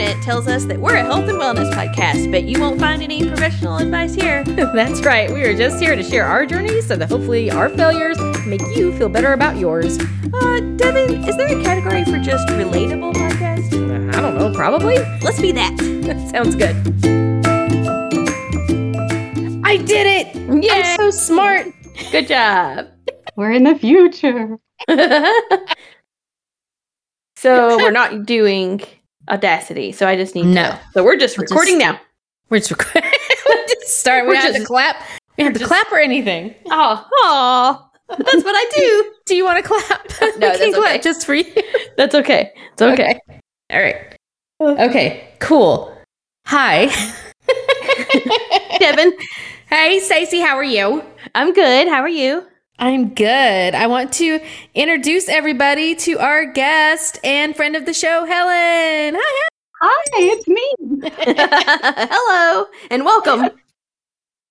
internet tells us that we're a health and wellness podcast, but you won't find any professional advice here. That's right. We are just here to share our journeys so that hopefully our failures make you feel better about yours. Uh, Devin, is there a category for just relatable podcast? I don't know, probably. Let's be that. That sounds good. I did it! Yay! I'm so smart. Good job. We're in the future. so we're not doing Audacity, so I just need No. to. So we're just We'll recording just- now. We're just recording. we just start. We have to clap. We have to clap or anything. Oh, oh, that's what I do. Do you want to clap? No, that's clap okay. just for you. That's okay. It's okay. All right. Okay. Cool. Hi. Devin, Hey, Stacey. How are you? I'm good. How are you? I'm good. I want to introduce everybody to our guest and friend of the show, Helen. Hi. Hi, it's me. Hello and welcome.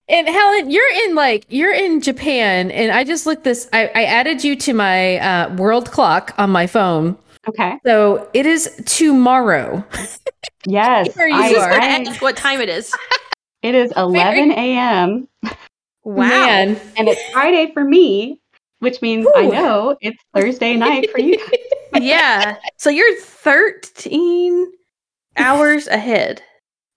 And Helen, you're in like you're in Japan, and I just looked this. I, I added you to my uh, world clock on my phone, Okay. so it is tomorrow. Yes. Here you I- are. I- what time it is. it is 11 a.m. Wow. Man. and it's Friday for me, which means I know it's Thursday night for you. guys. Yeah. So you're 13 hours ahead.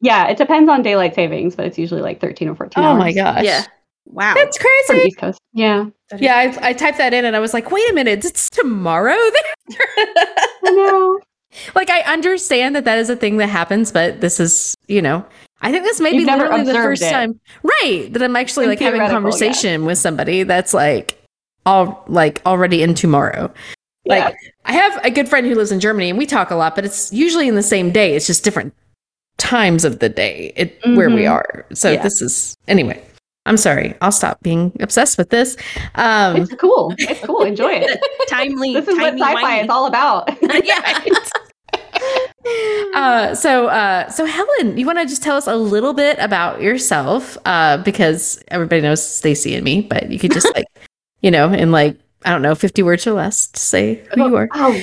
yeah, it depends on daylight savings, but it's usually like 13 or 14 Oh hours. my gosh. Yeah. Wow. That's From crazy. East Coast. Yeah. Yeah, I, I typed that in and I was like, wait a minute, it's tomorrow. I know. like, I understand that that is a thing that happens, but this is, you know, I think this may be You've never literally the first it. time, right? That I'm actually like having a theoretical, conversation with somebody that's like all like already in tomorrow. Yeah. Like, I have a good friend who lives in Germany and we talk a lot, but it's usually in the same day. It's just different times of the day it, where we Mhm. are. So Yeah. this is anyway. I'm sorry. I'll stop being obsessed with this. Um, It's cool. It's cool. Enjoy it. Timely. This is what sci-fi wimey. is all about. yeah. Uh, so, uh, so Helen, you want to just tell us a little bit about yourself, uh, because everybody knows Stacy and me, but you could just like, you know, in like I don't know, fifty words or less, to say who you are. Oh,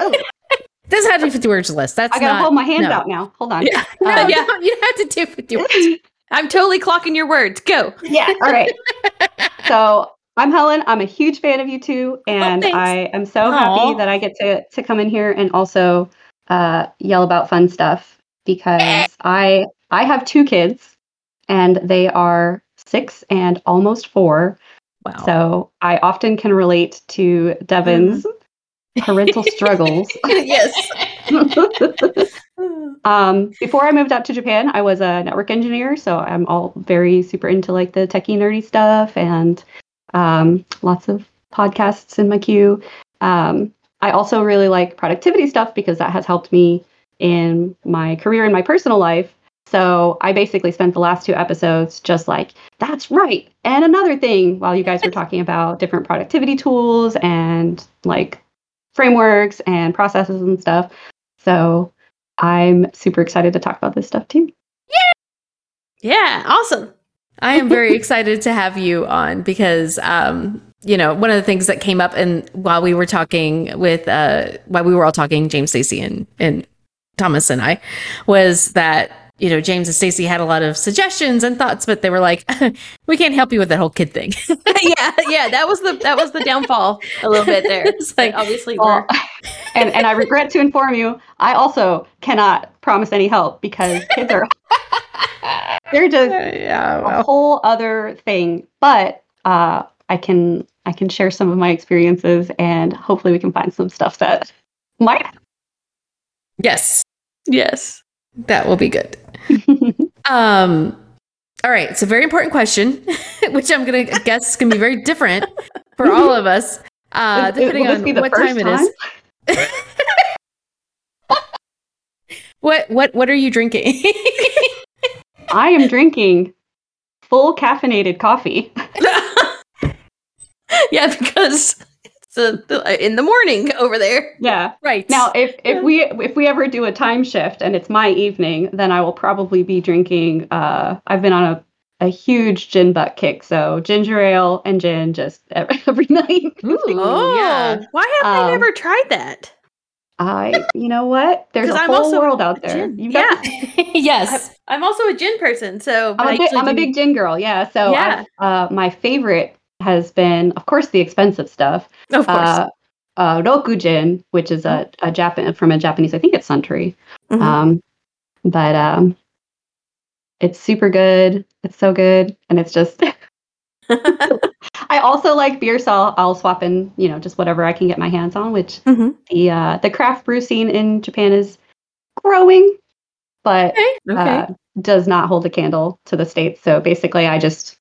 oh, doesn't have to be fifty words or less. That's I gotta not, hold my hand no. out now. Hold on. Yeah, no, Um, you, don't, you have to do fifty words. I'm totally clocking your words. Go. yeah. All right. So I'm Helen. I'm a huge fan of you two, and thanks. I am so Aw. happy that I get to to come in here and also uh, yell about fun stuff because I I have two kids, and they are six and almost four. Wow. So I often can relate to Devin's parental struggles. yes. Um, before I moved out to Japan, I was a network engineer, so I'm all very super into like the techie nerdy stuff and um, lots of podcasts in my queue. Um, I also really like productivity stuff because that has helped me in my career and my personal life. So I basically spent the last two episodes just like, that's right. And another thing, while you guys were talking about different productivity tools and like frameworks and processes and stuff. So I'm super excited to talk about this stuff too. Yeah. Yeah. Awesome. I am very excited to have you on because, um, you know, one of the things that came up and while we were talking with, uh, while we were all talking, James, Stacy, and and Thomas and I, was that you know James and Stacy had a lot of suggestions and thoughts, but they were like, we can't help you with that whole kid thing. yeah. Yeah. That was the that was the downfall a little bit there. It's like, obviously Well, and and I regret to inform you, I also cannot promise any help because kids are they're just yeah, a whole other thing. But uh, I can I can share some of my experiences and hopefully we can find some stuff that might. yes, yes. that will be good. Um, all right. So, very important question, which I'm going to guess is going to be very different for all of us, uh, Is- is- depending on what first time it is. What what what are you drinking? I am drinking full caffeinated coffee. yeah, because it's uh in the morning over there. Yeah. right Now, if if we if we ever do a time shift and it's my evening, then I will probably be drinking. Uh, I've been on a a huge gin buck kick, so ginger ale and gin just every, every night. Ooh, Oh, yeah. why have I Um, never tried that? I, you know what? There's a I'm whole world out there. You've got- Yeah. yes. I'm also a gin person, so I'm I a, big, I'm a big gin girl. Yeah. So Yeah. I, uh, my favorite has been, of course, the expensive stuff. of course. Uh, uh, Rokujin, which is a, a Japan from a Japanese, I think it's Suntory. Mhm. Um, but um, it's super good. It's so good, and it's just. I also like beer, so I'll, I'll swap in, you know, just whatever I can get my hands on. Which Mhm. the uh, the craft brew scene in Japan is growing, but okay. uh, does not hold a candle to the states. So basically, I just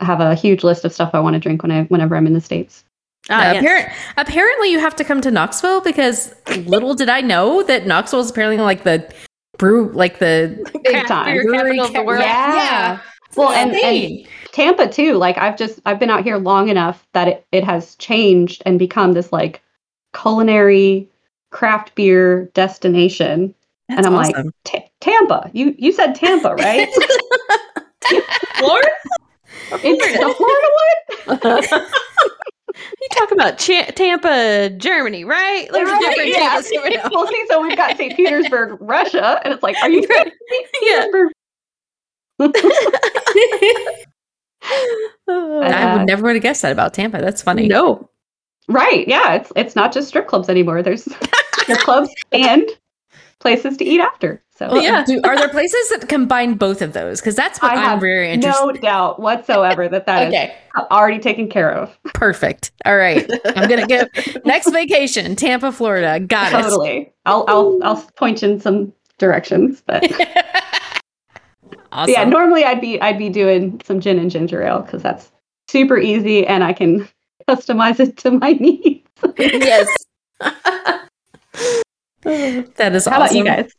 have a huge list of stuff I want to drink when I whenever I'm in the states. Ah, Uh, yes. apparent- apparently, you have to come to Knoxville because little did I know that Knoxville is apparently like the brew, like the Big time. beer capital of the world. Yeah. Well, and, and. Tampa too. Like I've just I've been out here long enough that it, it has changed and become this like culinary craft beer destination. That's and I'm awesome. like "Ta- Tampa. You you said Tampa, right? Florida? It's the Florida one. you talk about Cha- Tampa, Germany, right? There's a Right, difference yeah. in this right well, see, so we've got St. Petersburg, Russia, and it's like, are you kidding me? Yeah. Petersburg? I Uh, would never would have guessed that about Tampa. That's funny. no. Right. Yeah. It's it's not just strip clubs anymore. There's strip clubs and places to eat after. So Well, Yeah. do- are there places that combine both of those? Because that's what I I'm have very interested. no doubt whatsoever that that is okay, already taken care of. perfect. All right, I'm gonna go next vacation, Tampa, Florida. Got it. Totally. I'll I'll I'll point you in some directions, but it. awesome. yeah, normally I'd be I'd be doing some gin and ginger ale because that's super easy and I can customize it to my needs. yes. that is How awesome. about you guys?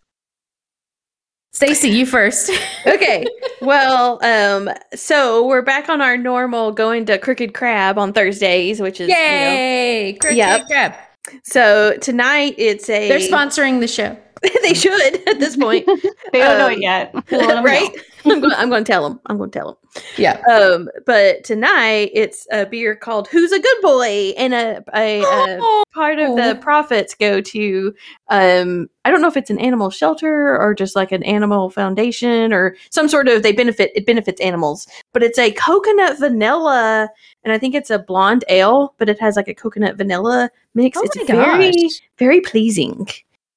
Stacy, you first. okay. Well, um, so we're back on our normal going to Crooked Crab on Thursdays, which is you know- Yay! Cricket Yep. crab. so tonight it's a They're sponsoring the show. they should at this point, They don't know Um, it yet. We'll let 'em know. right? I'm going. I'm going to tell them. I'm going to tell them. Yeah. Um, but tonight it's a beer called "Who's a Good Boy," and a, a, a part of the profits go to um I don't know if it's an animal shelter or just like an animal foundation or some sort of they benefit it benefits animals, but it's a coconut vanilla and I think it's a blonde ale, but it has like a coconut vanilla mix. Oh it's very gosh. very pleasing.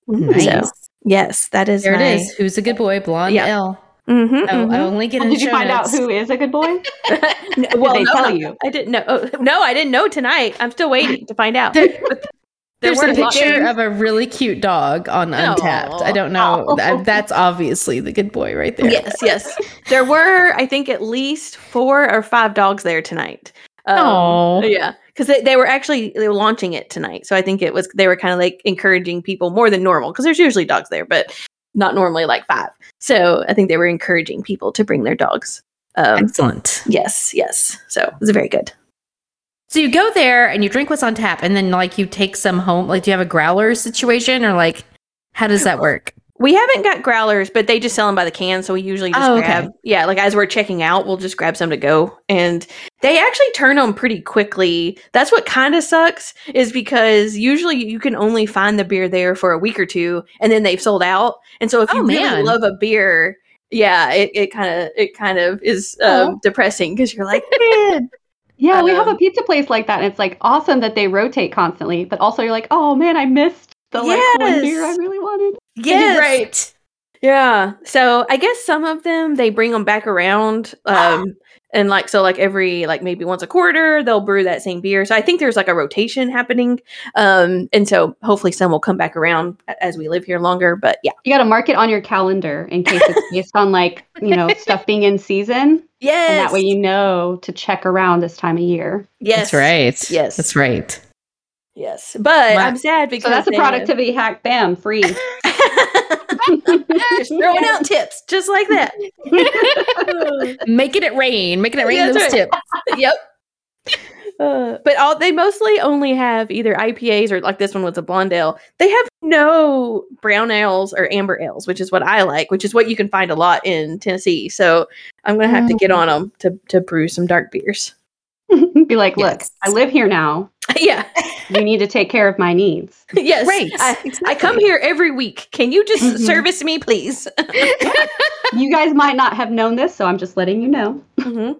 Nice. So, Yes, that is there my, it is. Who's a good boy? Blonde Yeah. L. Mhm, Oh, mhm. I only get Well, in did you show find out who is a good boy? No, well, they no, tell you? I didn't know. Oh, no, I didn't know tonight. I'm still waiting to find out. There- But there There's a picture of a really cute dog on Untappd. I don't know. Aw. That- That's obviously the good boy right there. Yes, yes. There were, I think, at least four or five dogs there tonight. Um, yeah, because they, they were actually they were launching it tonight, so I think it was they were kind of like encouraging people more than normal because there's usually dogs there, but not normally like five. So I think they were encouraging people to bring their dogs. Um, Excellent. yes, yes. So it was very good. So you go there and you drink what's on tap, and then like you take some home. Like, do you have a growler situation, or like, how does that work? We haven't got growlers, but they just sell them by the can. So we usually just Oh, okay. grab, yeah, like as we're checking out, we'll just grab some to go. And they actually turn them pretty quickly. That's what kind of sucks, is because usually you can only find the beer there for a week or two, and then they've sold out. And so if Oh, you really love a beer, yeah, it, it kind of it kind of is Oh. um, depressing because you're like, man, Yeah, we have a Um, pizza place like that, and it's like awesome that they rotate constantly, but also you're like, oh man, I missed the like one beer I Yes. really wanted. yes, Right. Yeah. So I guess some of them they bring them back around. Um and like so like every like maybe once a quarter they'll brew that same beer. So I think there's like a rotation happening. Um and so hopefully some will come back around as we live here longer. But yeah. You got to mark it on your calendar in case it's based on like you know stuff being in season, Yes. and that way you know to check around this time of year. yes. That's right. Yes. That's right. Yes. But My- I'm sad because So that's a they- productivity hack. Bam, free. just throwing out tips just like that. Making it rain. Making it rain. Yeah, those right. tips. yep. Uh, but all they mostly only have either IPAs or like this one was a blonde ale. They have no brown ales or amber ales, which is what I like, which is what you can find a lot in Tennessee. So I'm gonna have to get on them to to brew some dark beers. Be like, look, Yes. I live here now. yeah. You need to take care of my needs. Yes. Right, I, I come here every week. Can you just Mhm. service me, please? You guys might not have known this, so I'm just letting you know. Mhm.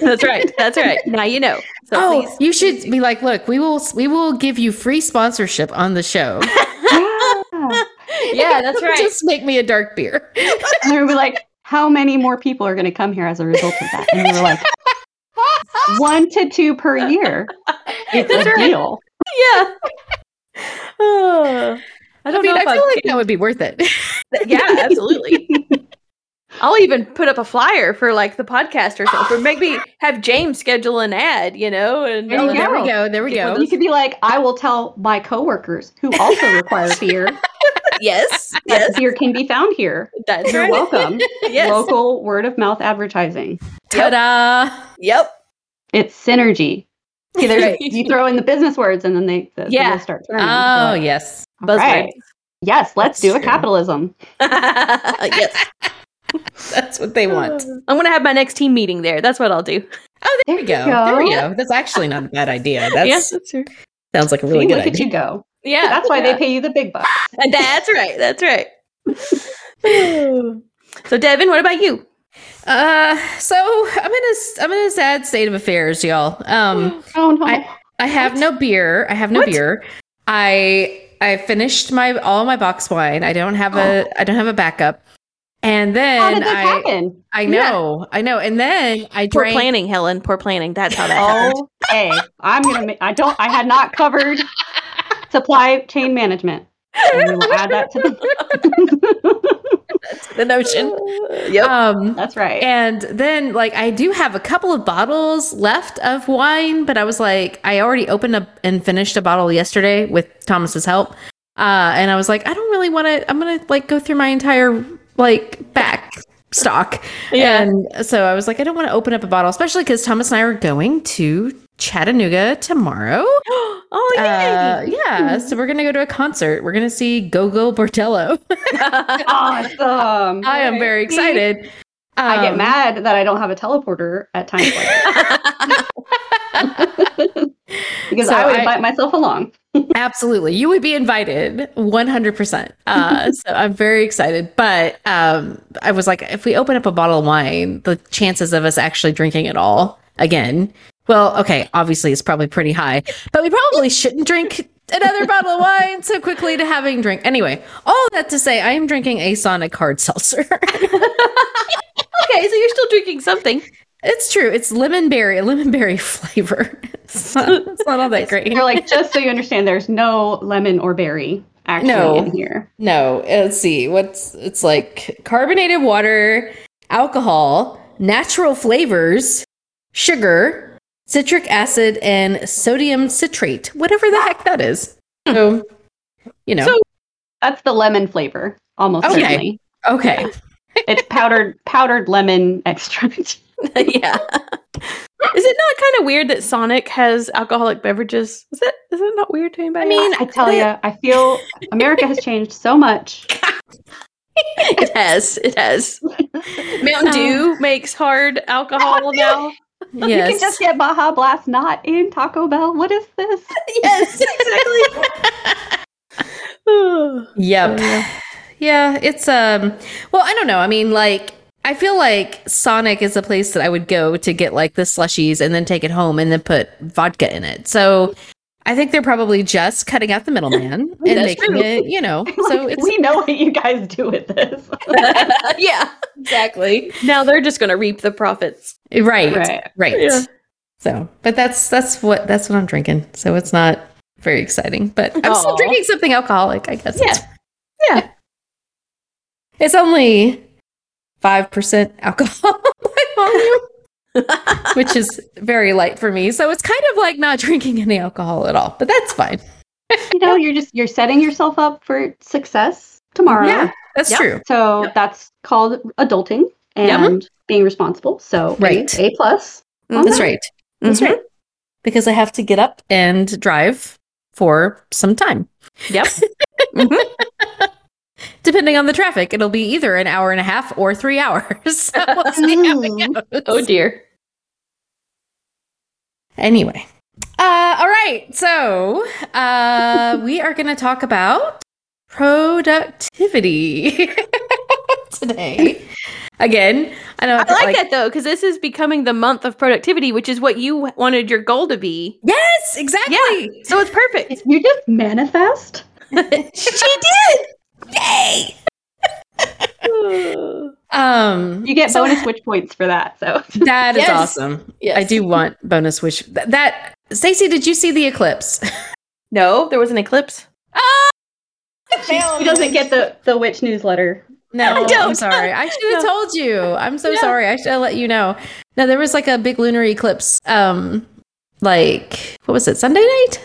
That's right. That's right. Now you know. So oh, please. you should be like, look, we will we will give you free sponsorship on the show. Yeah. Yeah, that's right. Just make me a dark beer. And they were like, how many more people are going to come here as a result of that? And we were like, one to two per year. It's That's a right. deal. yeah. Oh, I I, don't mean, know I if feel I've- like that would be worth it. yeah, absolutely. I'll even put up a flyer for like the podcast or something. Or maybe have James schedule an ad, you know, and There you Oh, there we go. go. There we go. You could be like, I will tell my coworkers who also require beer yes, that yes, beer can be found here. that's You're right. welcome. Yes, Local word of mouth advertising. Ta-da! yep. It's synergy. See, there's, you throw in the business words and then they the, the Yeah. wheels start turning. Oh So, yes. all Buzzwords. right. Yes, let's That's do a true. capitalism. yes, That's what they want. I'm gonna have my next team meeting there. That's what I'll do. Oh, there, we There go. There we go. go. That's actually not a bad idea. That's yeah, that's true. sounds like a really See, good look at idea. you go. Yeah, That's why yeah. they pay you the big bucks. And that's right. That's right. so, Devin, what about you? Uh, so I'm in a s- I'm in a sad state of affairs, y'all. Um, Oh no. I- I have no beer. I have no What? beer. I I finished my all my box wine. I don't have a I don't have a backup. And How then did this I happen? I know I know. And then I Poor drank. planning, Helen. Poor planning. That's how that happened. Okay, I'm gonna. Ma- I don't. I had not covered supply chain management. And we will add that to the. the notion. Yep. Um, That's right. And then, like, I do have a couple of bottles left of wine, but I was like, I already opened up and finished a bottle yesterday with Thomas's help. Uh, and I was like, I don't really want to, I'm going to like go through my entire like back stock. Yeah. And so I was like, I don't want to open up a bottle, especially because Thomas and I are going to Chattanooga tomorrow. oh, Uh, yeah. So we're going to go to a concert. We're going to see Gogol Bordello. awesome. I am very excited. I get Um, mad that I don't have a teleporter at times because So I would I- invite myself along. Absolutely. You would be invited 100%. Uh, so I'm very excited. But um, I was like, if we open up a bottle of wine, the chances of us actually drinking it all again, well, okay, obviously it's probably pretty high, but we probably shouldn't drink another bottle of wine so quickly to having drink. Anyway, all that to say, I am drinking a Sonic hard seltzer. okay, so you're still drinking something. it's true. It's lemon berry, a lemon berry flavor. It's not, it's not all that great. You're like, just so you understand, there's no lemon or berry actually No. in here. No, let's see. What's it's like carbonated water, alcohol, natural flavors, sugar, citric acid, and sodium citrate. Whatever the heck that is. Hmm. So, you know. So- That's the lemon flavor, almost Okay. certainly. okay. It's powdered powdered lemon extract. yeah. Is it not kind of weird that Sonic has alcoholic beverages? Is that is that not weird to anybody? I mean, I tell you, I feel America has changed so much. it has. It has. Mountain um, Dew makes hard alcohol now. You can just get Baja Blast not in Taco Bell. What is this? Yes, exactly. Yep. Yeah. Yeah, it's um well, I don't know. I mean, like I feel like Sonic is a place that I would go to get like the slushies and then take it home and then put vodka in it. So I think they're probably just cutting out the middleman and making true. it, you know. So Like, it's we know what you guys do with this. yeah, exactly. Now they're just going to reap the profits. right, right, Right. Yeah. So, but that's that's what that's what I'm drinking. So it's not very exciting, but I'm still drinking something alcoholic. I guess. Yeah. Yeah. It's only five percent alcohol by volume. which is very light for me. So it's kind of like not drinking any alcohol at all, but that's fine. You know, you're just you're setting yourself up for success tomorrow. Yeah, that's Yep. true. So Yep. that's called adulting and being responsible. So Right. A plus. on That's right. That's Mhm. right. Because I have to get up and drive for some time. Yep. Mhm. Depending on the traffic, it'll be either an hour and a half or three hours. So we'll see how it goes. Oh dear. Anyway, Uh, all right. So uh, we are going to talk about productivity today. Again, I know. I like, like that though, because this is becoming the month of productivity, which is what you wanted your goal to be. Yes, exactly. Yeah, so it's perfect. You just manifest. she did. Yay! um, you get so bonus witch points for that. So that is yes. awesome. Yes. I do want bonus witch. That, that Stacey, did you see the eclipse? No, there was an eclipse. Ah! She, she doesn't get the the witch newsletter. No, I'm sorry. I should have no. told you. I'm so yeah. sorry. I should have let you know. No, there was like a big lunar eclipse. Um, like what was it? Sunday night?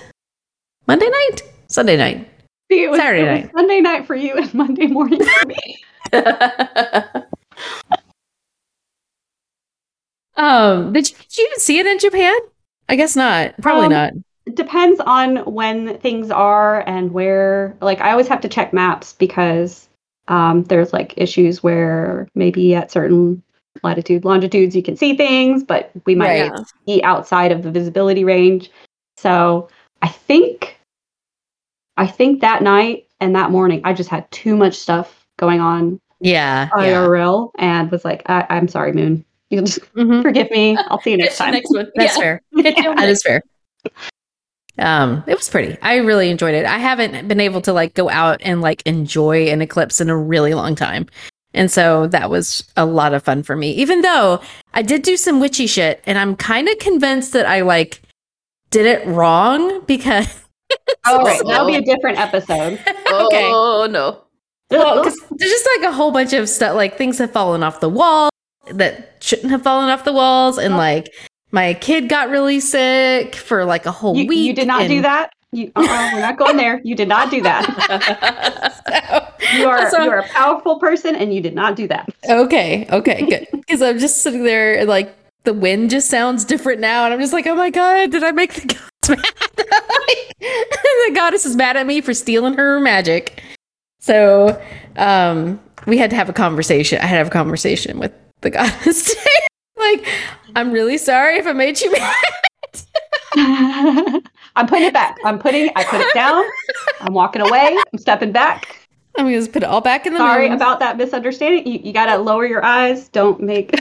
Monday night? Sunday night. See, it was, Saturday it night. Was Sunday night for you and Monday morning for me. um, did you, did you see it in Japan? I guess not. Probably um, not. It depends on when things are and where. Like, I always have to check maps because um, there's like issues where maybe at certain latitude, longitudes, you can see things, but we might right. be outside of the visibility range. So I think, I think that night and that morning, I just had too much stuff going on. Yeah. IRL yeah. and was like, I- am sorry, Moon. You just mm-hmm. forgive me. I'll see you next time. next one. That's yeah. fair. that is fair. Um, it was pretty. I really enjoyed it. I haven't been able to like go out and like enjoy an eclipse in a really long time. And so that was a lot of fun for me. Even though I did do some witchy shit and I'm kind of convinced that I like did it wrong because Oh, right. that'll be a different episode. okay. Oh no. Well, there's just like a whole bunch of stuff, like things have fallen off the wall that shouldn't have fallen off the walls, and oh. like my kid got really sick for like a whole you, week. You did not and- do that. You, uh-uh, we're not going there. You did not do that. so, you are so, you are a powerful person, and you did not do that. Okay, okay, good. Because I'm just sitting there, like the wind just sounds different now, and I'm just like, oh my god, did I make the gods mad? the goddess is mad at me for stealing her magic. So, um, we had to have a conversation. I had to have a conversation with the goddess like, I'm really sorry if I made you mad. I'm putting it back. I'm putting I put it down. I'm walking away. I'm stepping back. I'm gonna put it all back in the Sorry about that misunderstanding. You, you gotta lower your eyes. Don't make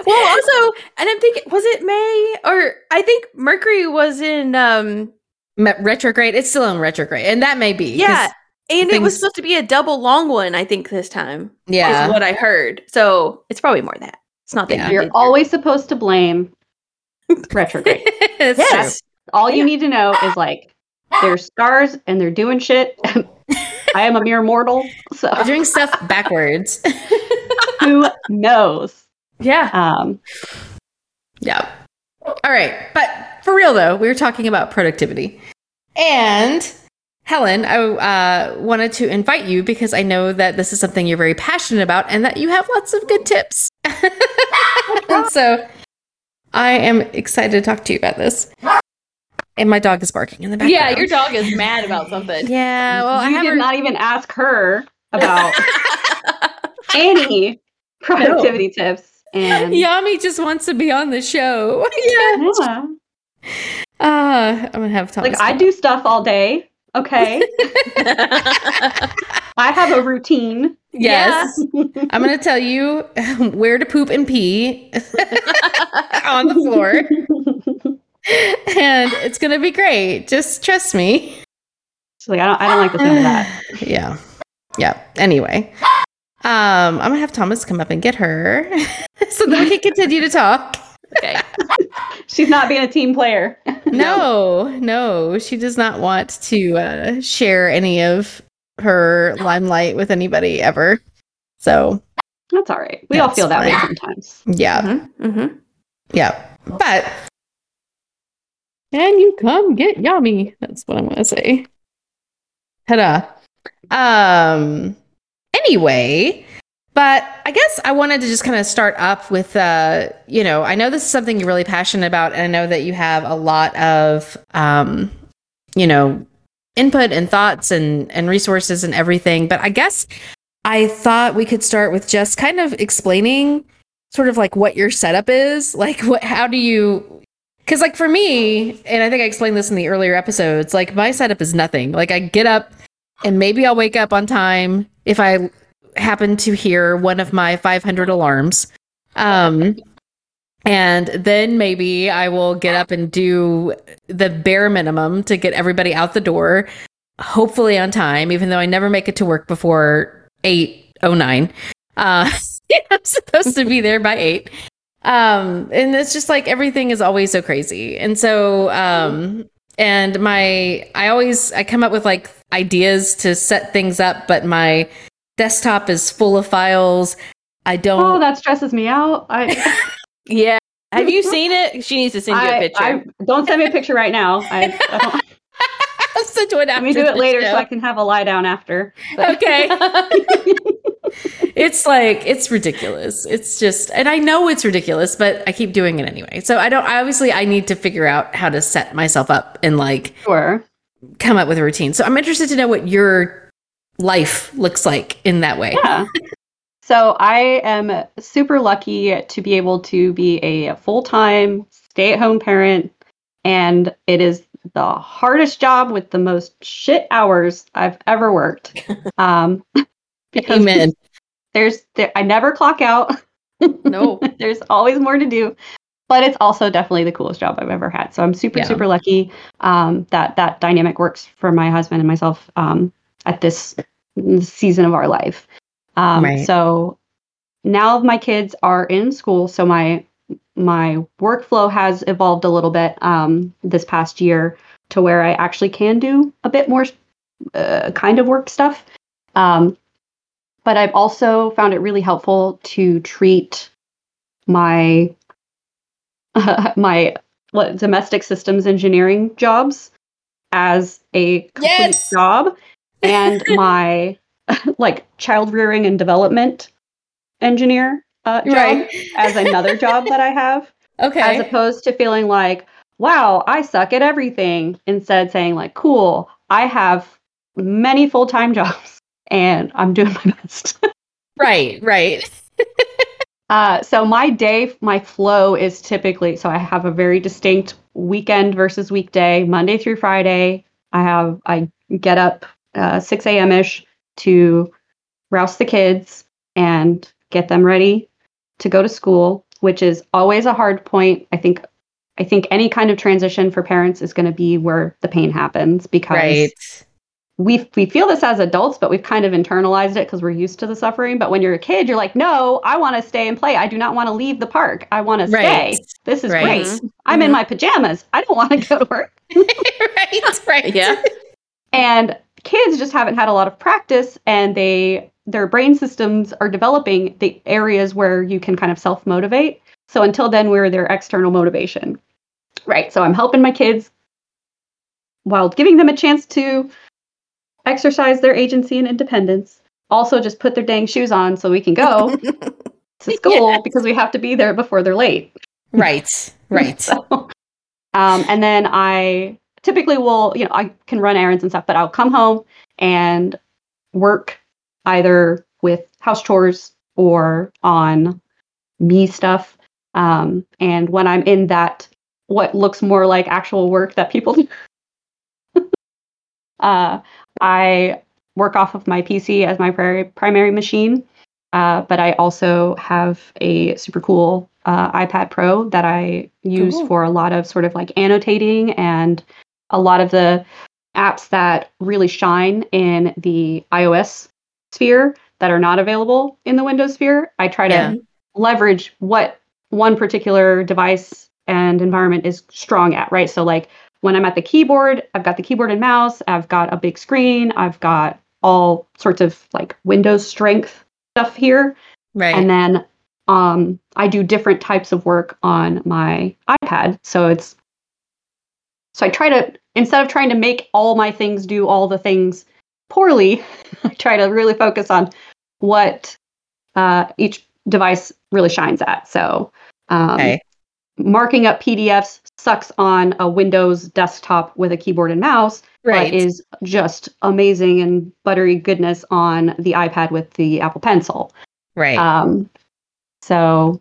well also and i'm thinking was it may or i think mercury was in um retrograde it's still in retrograde and that may be yeah and things... it was supposed to be a double long one, I think, this time. Yeah. Is what I heard. So it's probably more that. It's not that yeah. you are always supposed to blame retrograde. yes. True. All you need to know is like there's stars and they're doing shit. I am a mere mortal. So they're doing stuff backwards. Who knows? Yeah. Um Yeah. All right. But for real though, we were talking about productivity. And Helen, I uh, wanted to invite you because I know that this is something you're very passionate about and that you have lots of good tips. and so I am excited to talk to you about this. And my dog is barking in the background. Yeah, your dog is mad about something. Yeah, well, you I did not even ask her about any productivity no. tips. And Yami just wants to be on the show. Yeah. Uh, I'm gonna have Thomas. Like I do stuff all day Okay. I have a routine. Yes. Yeah. I'm going to tell you where to poop and pee on the floor. and it's going to be great. Just trust me. She's like, I don't, I don't like the sound of that. yeah. Yeah. Anyway, um, I'm going to have Thomas come up and get her so that we can continue to talk. Okay. She's not being a team player. no, no, she does not want to uh, share any of her limelight with anybody ever. So that's all right. We all feel that fine. way sometimes. Yeah. Mm-hmm. Mm-hmm. Yeah. But can you come get Yami? That's what I'm gonna say. Ta-da. Um anyway, but I guess I wanted to just kind of start up with, uh, you know, I know this is something you're really passionate about, and I know that you have a lot of, um, you know, input and thoughts and and resources and everything. But I guess I thought we could start with just kind of explaining sort of like what your setup is. Like, what? How do you? Because like for me, and I think I explained this in the earlier episodes. Like my setup is nothing. Like I get up, and maybe I'll wake up on time if I happen to hear one of my 500 alarms. Um, and then maybe I will get up and do the bare minimum to get everybody out the door, hopefully on time, even though I never make it to work before 8.09. Uh, I'm supposed to be there by 8. Um, and it's just like everything is always so crazy. And so, um, and my, I always, I come up with like ideas to set things up, but my desktop is full of files. I don't. Oh, that stresses me out. I. Yeah. Have you seen it? She needs to send you a I, picture. I, don't send me a picture right now. I, I'll let me do it later show. so I can have a lie down after. But- Okay. it's like it's ridiculous. It's just and I know it's ridiculous, but I keep doing it anyway. So I don't I obviously I need to figure out how to set myself up and like sure. come up with a routine. So I'm interested to know what your life looks like in that way. Yeah. So I am super lucky to be able to be a full-time stay-at-home parent and it is the hardest job with the most shit hours I've ever worked. Um because Amen. there's there, I never clock out. no. there's always more to do. But it's also definitely the coolest job I've ever had. So I'm super, Yeah. super lucky um, that that dynamic works for my husband and myself um, at this season of our life. Um, Right. So now my kids are in school, so my my workflow has evolved a little bit um, this past year to where I actually can do a bit more uh, kind of work stuff. Um, but I've also found it really helpful to treat my my what domestic systems engineering jobs as a complete Yes! job and my like child rearing and development engineer uh, job Right. as another job that I have Okay. as opposed to feeling like wow i suck at everything instead saying like cool i have many full-time jobs and i'm doing my best right, right. uh, so my day my flow is typically so i have a very distinct weekend versus weekday monday through friday i have i get up uh, 6 a.m ish to rouse the kids and get them ready to go to school which is always a hard point i think i think any kind of transition for parents is going to be where the pain happens because Right. we we feel this as adults, but we've kind of internalized it because we're used to the suffering. But when you're a kid, you're like, no, I want to stay and play. I do not want to leave the park. I want to Right. stay. This is Right. great. I'm in Mhm. my pajamas. I don't want to go to work. right, right. Yeah. And kids just haven't had a lot of practice, and they their brain systems are developing the areas where you can kind of self motivate. So until then, we're their external motivation. Right. So I'm helping my kids while giving them a chance to exercise their agency and independence. Also, just put their dang shoes on so we can go to school Yes. because we have to be there before they're late. Right, right. So, um, and then I typically will, you know, I can run errands and stuff, but I'll come home and work either with house chores or on me stuff. Um, and when I'm in that, what looks more like actual work that people do, uh, I work off of my PC as my pri- primary machine. Uh, but I also have a super cool uh, iPad Pro that I use Cool. for a lot of sort of like annotating and a lot of the apps that really shine in the iOS sphere that are not available in the Windows sphere. I try to Yeah. leverage what one particular device and environment is strong at, right? So, like when I'm at the keyboard, I've got the keyboard and mouse, I've got a big screen, I've got all sorts of like Windows strength stuff here. Right. And then um, I do different types of work on my iPad. So it's so I try to instead of trying to make all my things do all the things poorly, I try to really focus on what uh, each device really shines at. So um, okay. marking up PDFs sucks on a Windows desktop with a keyboard and mouse, Right. but is just amazing and buttery goodness on the iPad with the Apple Pencil. right. Um, so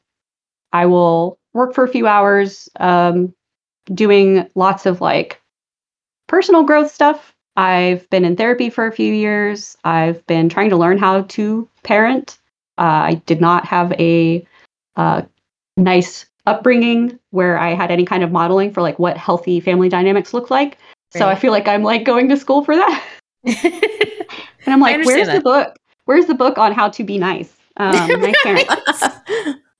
I will work for a few hours, um, doing lots of like personal growth stuff. I've been in therapy for a few years. I've been trying to learn how to parent. Uh, I did not have a uh, nice upbringing where I had any kind of modeling for like what healthy family dynamics look like. So I feel like I'm like going to school for that. and I'm like, where's that. the book? Where's the book on how to be nice? Um, nice parents.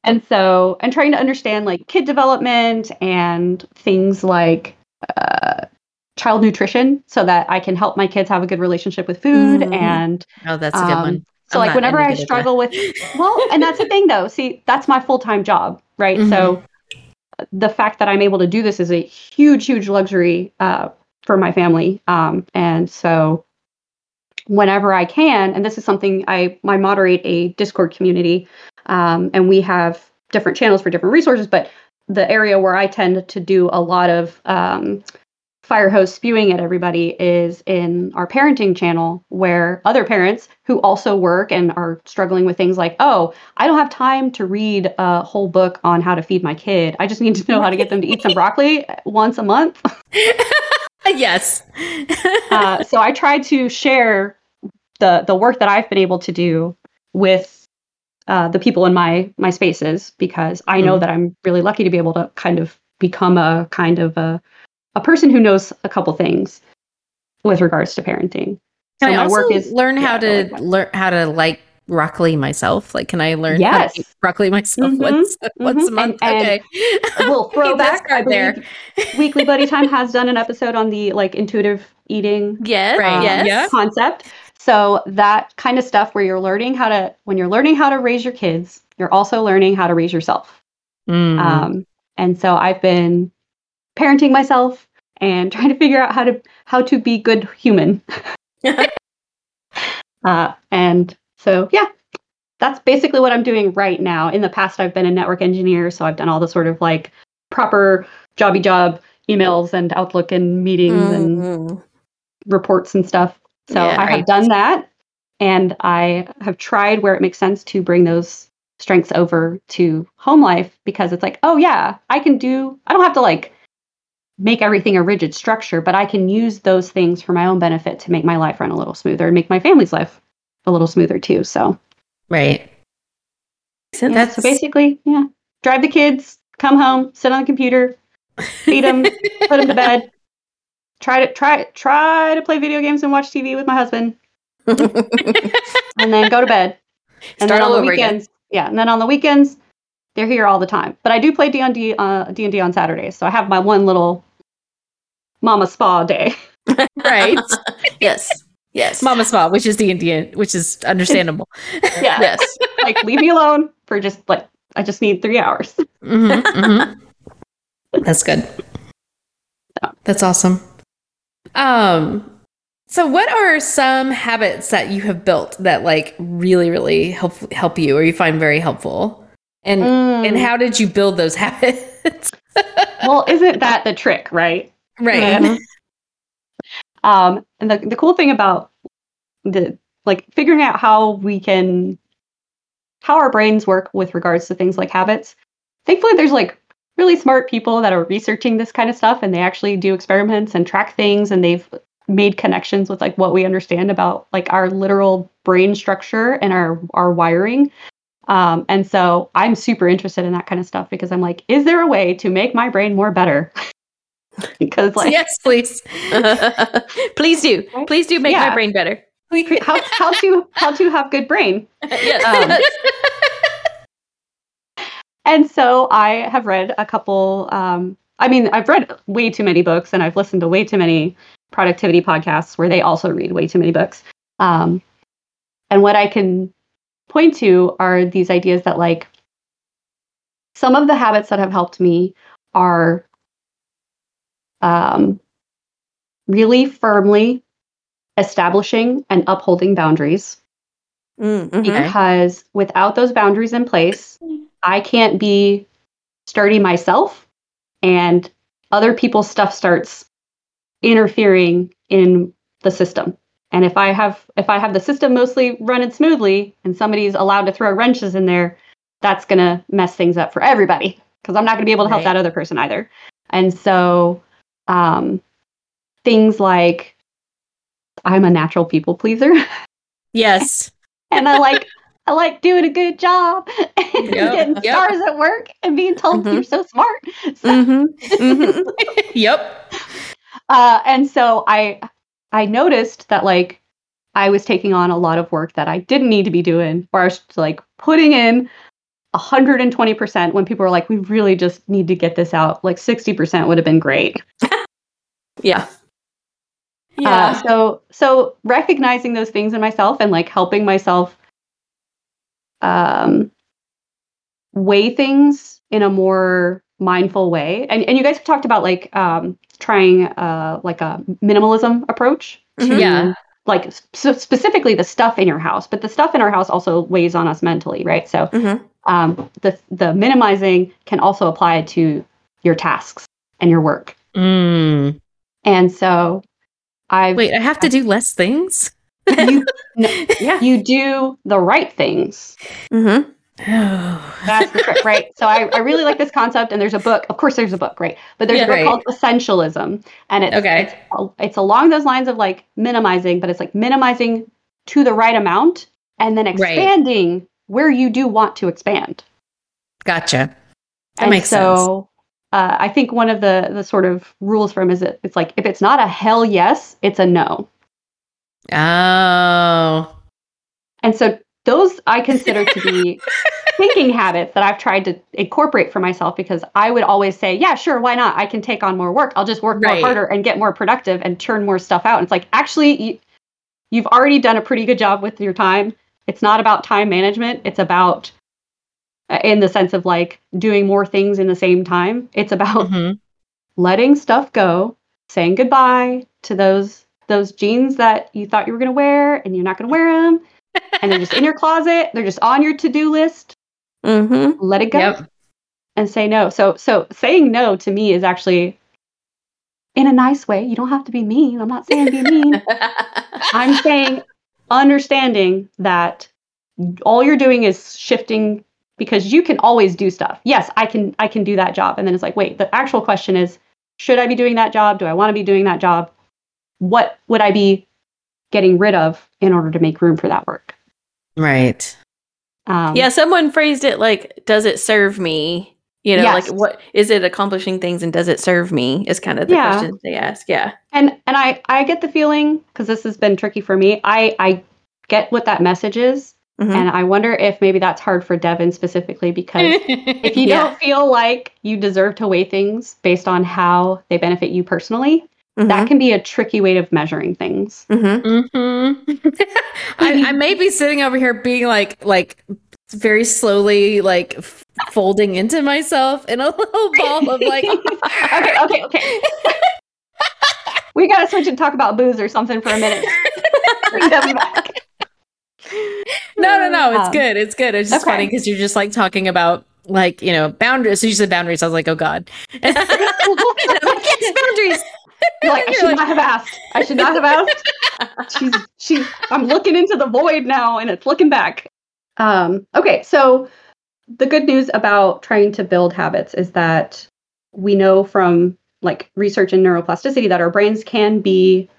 and so I'm trying to understand like kid development and things like uh, child nutrition so that I can help my kids have a good relationship with food. Mm-hmm. And oh, that's a good um, one. So I'm like whenever I struggle with, well, and that's the thing though. See, that's my full time job, right? Mm-hmm. So the fact that I'm able to do this is a huge, huge luxury uh, for my family. Um, and so whenever I can, and this is something I, I moderate a Discord community, um, and we have different channels for different resources, but the area where I tend to do a lot of um, fire hose spewing at everybody is in our parenting channel, where other parents who also work and are struggling with things like, oh, I don't have time to read a whole book on how to feed my kid. I just need to know how to get them to eat some broccoli once a month. yes. uh, so I try to share the the work that I've been able to do with uh, the people in my my spaces because I know mm. that I'm really lucky to be able to kind of become a kind of a a person who knows a couple things with regards to parenting. Can so I my also work is learn yeah, how to learn how to like broccoli myself? Like, can I learn yes. how to eat broccoli myself mm-hmm. once mm-hmm. once a month? And, okay, and we'll throw back there. Weekly Buddy Time has done an episode on the like intuitive eating, yes, right, um, yes. concept. So that kind of stuff where you're learning how to when you're learning how to raise your kids, you're also learning how to raise yourself. Mm. Um, and so I've been parenting myself and trying to figure out how to how to be good human. uh, and so yeah, that's basically what I'm doing right now. In the past, I've been a network engineer, so I've done all the sort of like proper jobby job emails and Outlook and meetings mm-hmm. and reports and stuff. So yeah, I have done that, and I have tried where it makes sense to bring those strengths over to home life because it's like, oh yeah, I can do. I don't have to like make everything a rigid structure, but I can use those things for my own benefit to make my life run a little smoother and make my family's life a little smoother too. So, right. So yeah, that's so basically, yeah, drive the kids, come home, sit on the computer, feed them, put them to bed. Try to try try to play video games and watch TV with my husband, and then go to bed. And Start then on the weekends, again. yeah, and then on the weekends, they're here all the time. But I do play D and D uh, D and D on Saturdays, so I have my one little mama spa day. right. yes. Yes. Mama spa, which is the Indian, which is understandable. yeah. Yes. like leave me alone for just like I just need three hours. Mm-hmm, mm-hmm. That's good. That's awesome. Um. So, what are some habits that you have built that like really, really help help you, or you find very helpful? And mm. and how did you build those habits? well, isn't that the trick, right? Right. And, um, and the the cool thing about the like figuring out how we can how our brains work with regards to things like habits. Thankfully, there's like really smart people that are researching this kind of stuff, and they actually do experiments and track things, and they've made connections with like what we understand about like our literal brain structure and our our wiring. Um, and so I'm super interested in that kind of stuff because I'm like, is there a way to make my brain more better? because like yes please. Please do. Please do make yeah. my brain better. How, how to how to have good brain. Yes. Um, and so i have read a couple um, i mean i've read way too many books and i've listened to way too many productivity podcasts where they also read way too many books. Um, and what i can point to are these ideas that like some of the habits that have helped me are um, really firmly establishing and upholding boundaries. Mm-hmm. Because without those boundaries in place, I can't be sturdy myself, and other people's stuff starts interfering in the system. And if I have if I have the system mostly running smoothly and somebody's allowed to throw wrenches in there, that's going to mess things up for everybody because I'm not going to be able to help Right. that other person either. And so, um, things like I'm a natural people pleaser, Yes. and I like I like doing a good job and Yep, getting yep. stars at work and being told Mhm. you're so smart. So, Mm-hmm. Mm-hmm. yep. uh, and so I I noticed that like I was taking on a lot of work that I didn't need to be doing, or I was like putting in 120% when people were like, we really just need to get this out. Like 60% would have been great. Yeah. Uh, so so recognizing those things in myself and like helping myself um, weigh things in a more mindful way. And and you guys have talked about like um, trying uh, like a minimalism approach to Mhm. Yeah. like so specifically the stuff in your house, but the stuff in our house also weighs on us mentally, right? So Mhm. um, the the minimizing can also apply to your tasks and your work. Mm. And so I Wait, I have to do less things? you, Yeah. you do the right things. Mm-hmm. Oh. That's the trick, right? So I, I really like this concept, and there's a book. Of course, there's a book, right? But there's Yeah, a book right. called Essentialism, and it's, Okay. it's it's along those lines of like minimizing, but it's like minimizing to the right amount, and then Right. expanding where you do want to expand. Gotcha. That and makes so, Uh, I think one of the the sort of rules for him is that it's like if it's not a hell yes, it's a no. Oh. And so those I consider to be thinking habits that I've tried to incorporate for myself because I would always say, yeah, sure, why not? I can take on more work. I'll just work Right. more harder and get more productive and churn more stuff out. And it's like, actually, you, you've already done a pretty good job with your time. It's not about time management. It's about, in the sense of like doing more things in the same time. It's about Mhm. letting stuff go, saying goodbye to those those jeans that you thought you were going to wear and you're not going to wear them and they're just in your closet, they're just on your to-do list. Mm-hmm. Let it go Yep. and say no. So so saying no to me is actually in a nice way. You don't have to be mean. I'm not saying be mean. I'm saying understanding that all you're doing is shifting because you can always do stuff. Yes, I can I can do that job. And then it's like, wait, the actual question is, should I be doing that job? Do I want to be doing that job? What would I be getting rid of in order to make room for that work? Right. Um, yeah, someone phrased it like, "Does it serve me?" You know, Yes. like what is it accomplishing things, and does it serve me? Is kind of the Yeah. questions they ask. Yeah. and and I I get the feeling because this has been tricky for me. I I get what that message is, Mhm. and I wonder if maybe that's hard for Devin specifically because if you Yeah. don't feel like you deserve to weigh things based on how they benefit you personally, that can be a tricky way of measuring things. Mhm. hmm I, I may be sitting over here being like, like very slowly, like f- folding into myself in a little ball of like, okay, okay, okay. we gotta switch and talk about booze or something for a minute. Bring Devin back. No, no, no, it's Um, good, it's good. It's just okay. funny because you're just like talking about like you know boundaries. So you said boundaries. I was like, oh god. Like, yes, boundaries. You're like, I should like- not have asked. I should not have asked. she's she's I'm looking into the void now and it's looking back. Um, okay, so the good news about trying to build habits is that we know from like research in neuroplasticity that our brains can be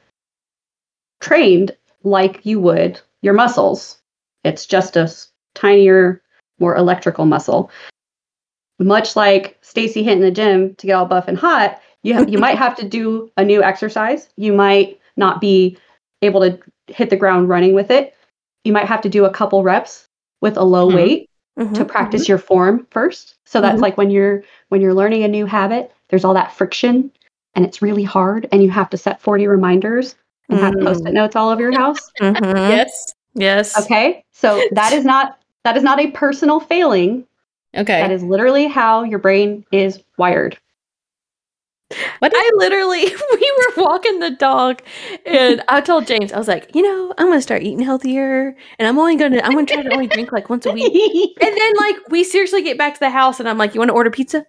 trained like you would your muscles. It's just a tinier, more electrical muscle. Much like Stacy hit in the gym to get all buff and hot, you ha- you might have to do a new exercise. You might not be able to hit the ground running with it. You might have to do a couple reps with a low Mhm. weight Mhm. to practice your form first. So that's Mhm. like when you're when you're learning a new habit, there's all that friction and it's really hard and you have to set 40 reminders and have Mm. post-it notes all over your house. Mhm. Yes. Yes. Okay? So that is not that is not a personal failing. Okay. That is literally how your brain is wired. what? I literally, we were walking the dog, and I told James, I was like, you know, I'm gonna start eating healthier, and I'm only gonna, I'm gonna try to only drink like once a week. And then, like, we seriously get back to the house, and I'm like, you want to order pizza?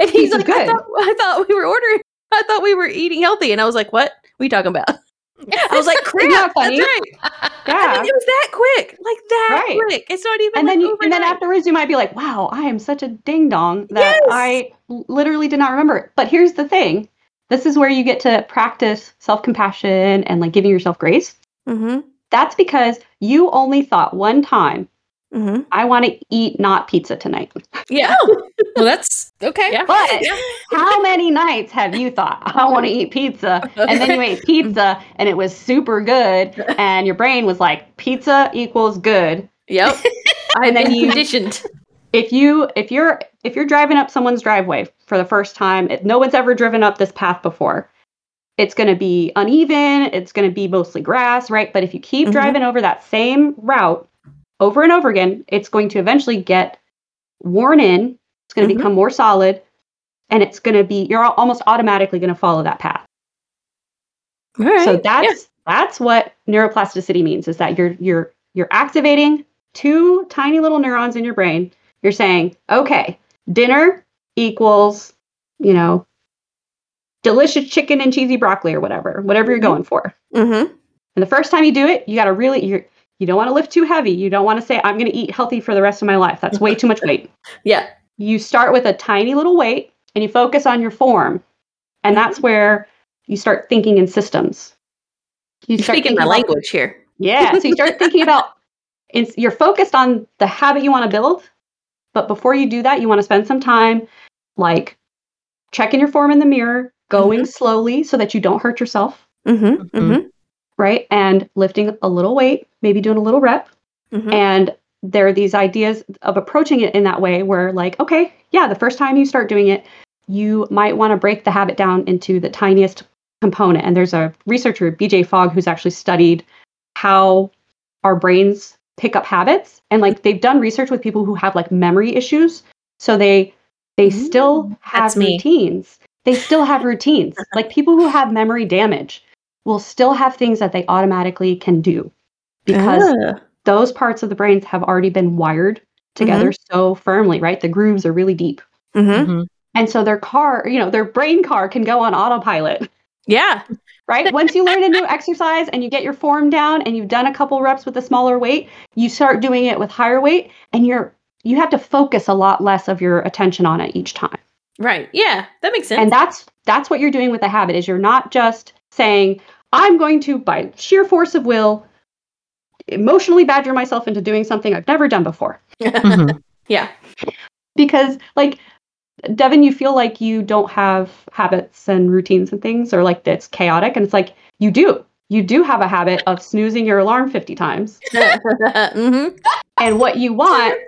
And he's Pizza's like, I thought, I thought we were ordering, I thought we were eating healthy, and I was like, what? What are you talking about? I was like, crap, funny? that's right. Yeah. It was that quick, like that Right. quick. It's not even. and then you, and then afterwards you might be like, "Wow, I am such a ding dong that Yes. I literally did not remember it." But here's the thing: this is where you get to practice self compassion and like giving yourself grace. Mm-hmm. That's because you only thought one time, Mm-hmm. "I want to eat not pizza tonight." Yeah. Well, that's okay. Yeah. But Yeah. how many nights have you thought, "I want to eat pizza," and then you ate pizza and it was super good, and your brain was like, "Pizza equals good." Yep. I've then been you- conditioned. if you if you're if you're driving up someone's driveway for the first time if no one's ever driven up this path before it's going to be uneven it's going to be mostly grass right but if you keep Mhm. driving over that same route over and over again it's going to eventually get worn in it's going to Mhm. become more solid and it's going to be you're almost automatically going to follow that path All right. so that's that's what neuroplasticity means is that you're you're you're activating two tiny little neurons in your brain. You're saying, okay, dinner equals, you know, delicious chicken and cheesy broccoli or whatever, whatever you're Mhm. going for. Mm-hmm. And the first time you do it, you got to really you you don't want to lift too heavy. You don't want to say I'm going to eat healthy for the rest of my life. That's way too much weight. Yeah. You start with a tiny little weight and you focus on your form. And that's where you start thinking in systems. You You're start speaking thinking my about- language here. yeah. So you start thinking about it's, you're focused on the habit you want to build, but before you do that, you want to spend some time like checking your form in the mirror, going slowly so that you don't hurt yourself, Mm-hmm. Mm-hmm. Right? And lifting a little weight, maybe doing a little rep. Mm-hmm. And there are these ideas of approaching it in that way where, like, okay, yeah, the first time you start doing it, you might want to break the habit down into the tiniest component. And there's a researcher, BJ Fogg, who's actually studied how our brains pick up habits. And like they've done research with people who have like memory issues. So they they still have routines. They still have routines. like people who have memory damage will still have things that they automatically can do because Ah. those parts of the brains have already been wired together so firmly, right? The grooves are really deep. Mhm. Mhm. And so their car, you know, their brain car can go on autopilot, Yeah. right? Once you learn a new exercise and you get your form down and you've done a couple reps with a smaller weight, you start doing it with higher weight and you're you have to focus a lot less of your attention on it each time. Right. Yeah. That makes sense. And that's that's what you're doing with the habit is you're not just saying I'm going to by sheer force of will emotionally badger myself into doing something I've never done before. Mhm. yeah. because like devin you feel like you don't have habits and routines and things or like it's chaotic and it's like you do you do have a habit of snoozing your alarm 50 times mm-hmm. and what you want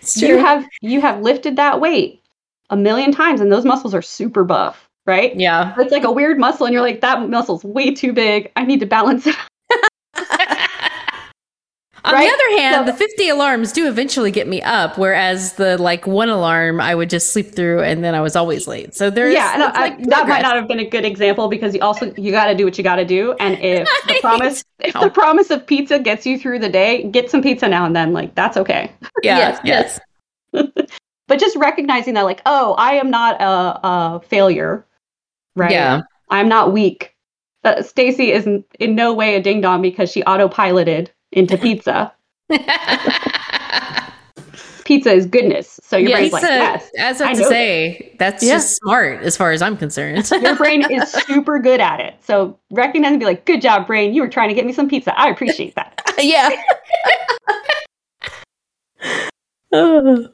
It's you have you have lifted that weight a million times and those muscles are super buff right yeah. it's like a weird muscle and you're like that muscle's way too big i need to balance it On Right? the other hand, So- the 50 alarms do eventually get me up, whereas the like one alarm I would just sleep through and then I was always late. So there's yeah no, I- like that might not have been a good example because you also you got to do what you got to do and if the promise if the promise of pizza gets you through the day get some pizza now and then like that's okay Yeah, Yes. Yes. but just recognizing that like oh i am not a, a failure right Yeah. i'm not weak uh, stacy is in no way a ding dong because she autopiloted into pizza pizza is goodness so your Yeah, brain's like Pizza, yes as I to say, that's Yeah. just smart as far as I'm concerned. your brain is super good at it so recognize and be like good job brain you were trying to get me some pizza i appreciate that yeah. Oh.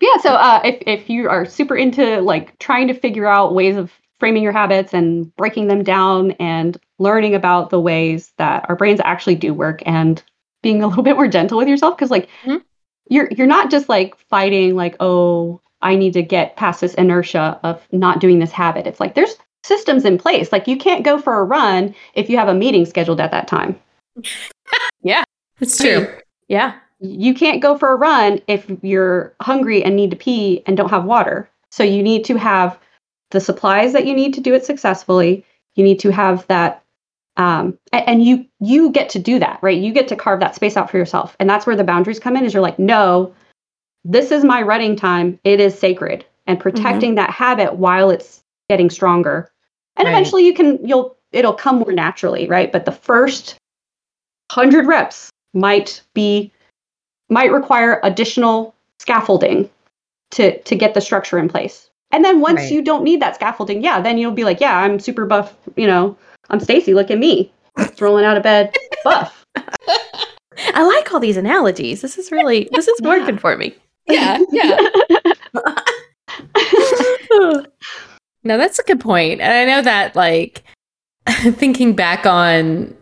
Yeah so uh, if, if you are super into like trying to figure out ways of framing your habits and breaking them down and learning about the ways that our brains actually do work and being a little bit more gentle with yourself because like Mhm. you're you're not just like fighting like oh i need to get past this inertia of not doing this habit it's like there's systems in place like you can't go for a run if you have a meeting scheduled at that time Yeah. it's I mean, true. Yeah. You can't go for a run if you're hungry and need to pee and don't have water. So you need to have the supplies that you need to do it successfully. You need to have that, um, and you you get to do that, right? You get to carve that space out for yourself, and that's where the boundaries come in. Is you're like, no, this is my running time. It is sacred, and protecting that habit while it's getting stronger. And Right. eventually, you can you'll it'll come more naturally, right? But the first 100 reps might be might require additional scaffolding to to get the structure in place. And then once Right. you don't need that scaffolding, yeah, then you'll be like, yeah, I'm super buff, you know, I'm Stacy, look at me. Rolling out of bed, buff. I like all these analogies. This is really this is Yeah. working for me. Yeah, yeah. No, that's a good point. And I know that, like, thinking back on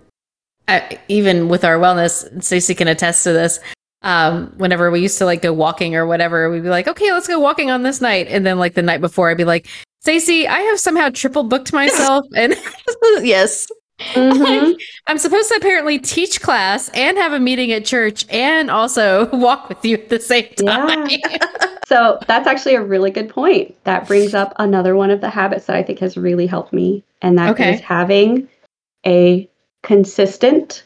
uh, even with our wellness, Stacey can attest to this. Um, whenever we used to like go walking or whatever, we'd be like, okay, let's go walking on this night. And then, like, the night before, I'd be like, Stacey, I have somehow triple booked myself and yes. Mhm. I'm supposed to apparently teach class and have a meeting at church and also walk with you at the same time. Yeah. So that's actually a really good point. That brings up another one of the habits that I think has really helped me, and that is Okay. having a consistent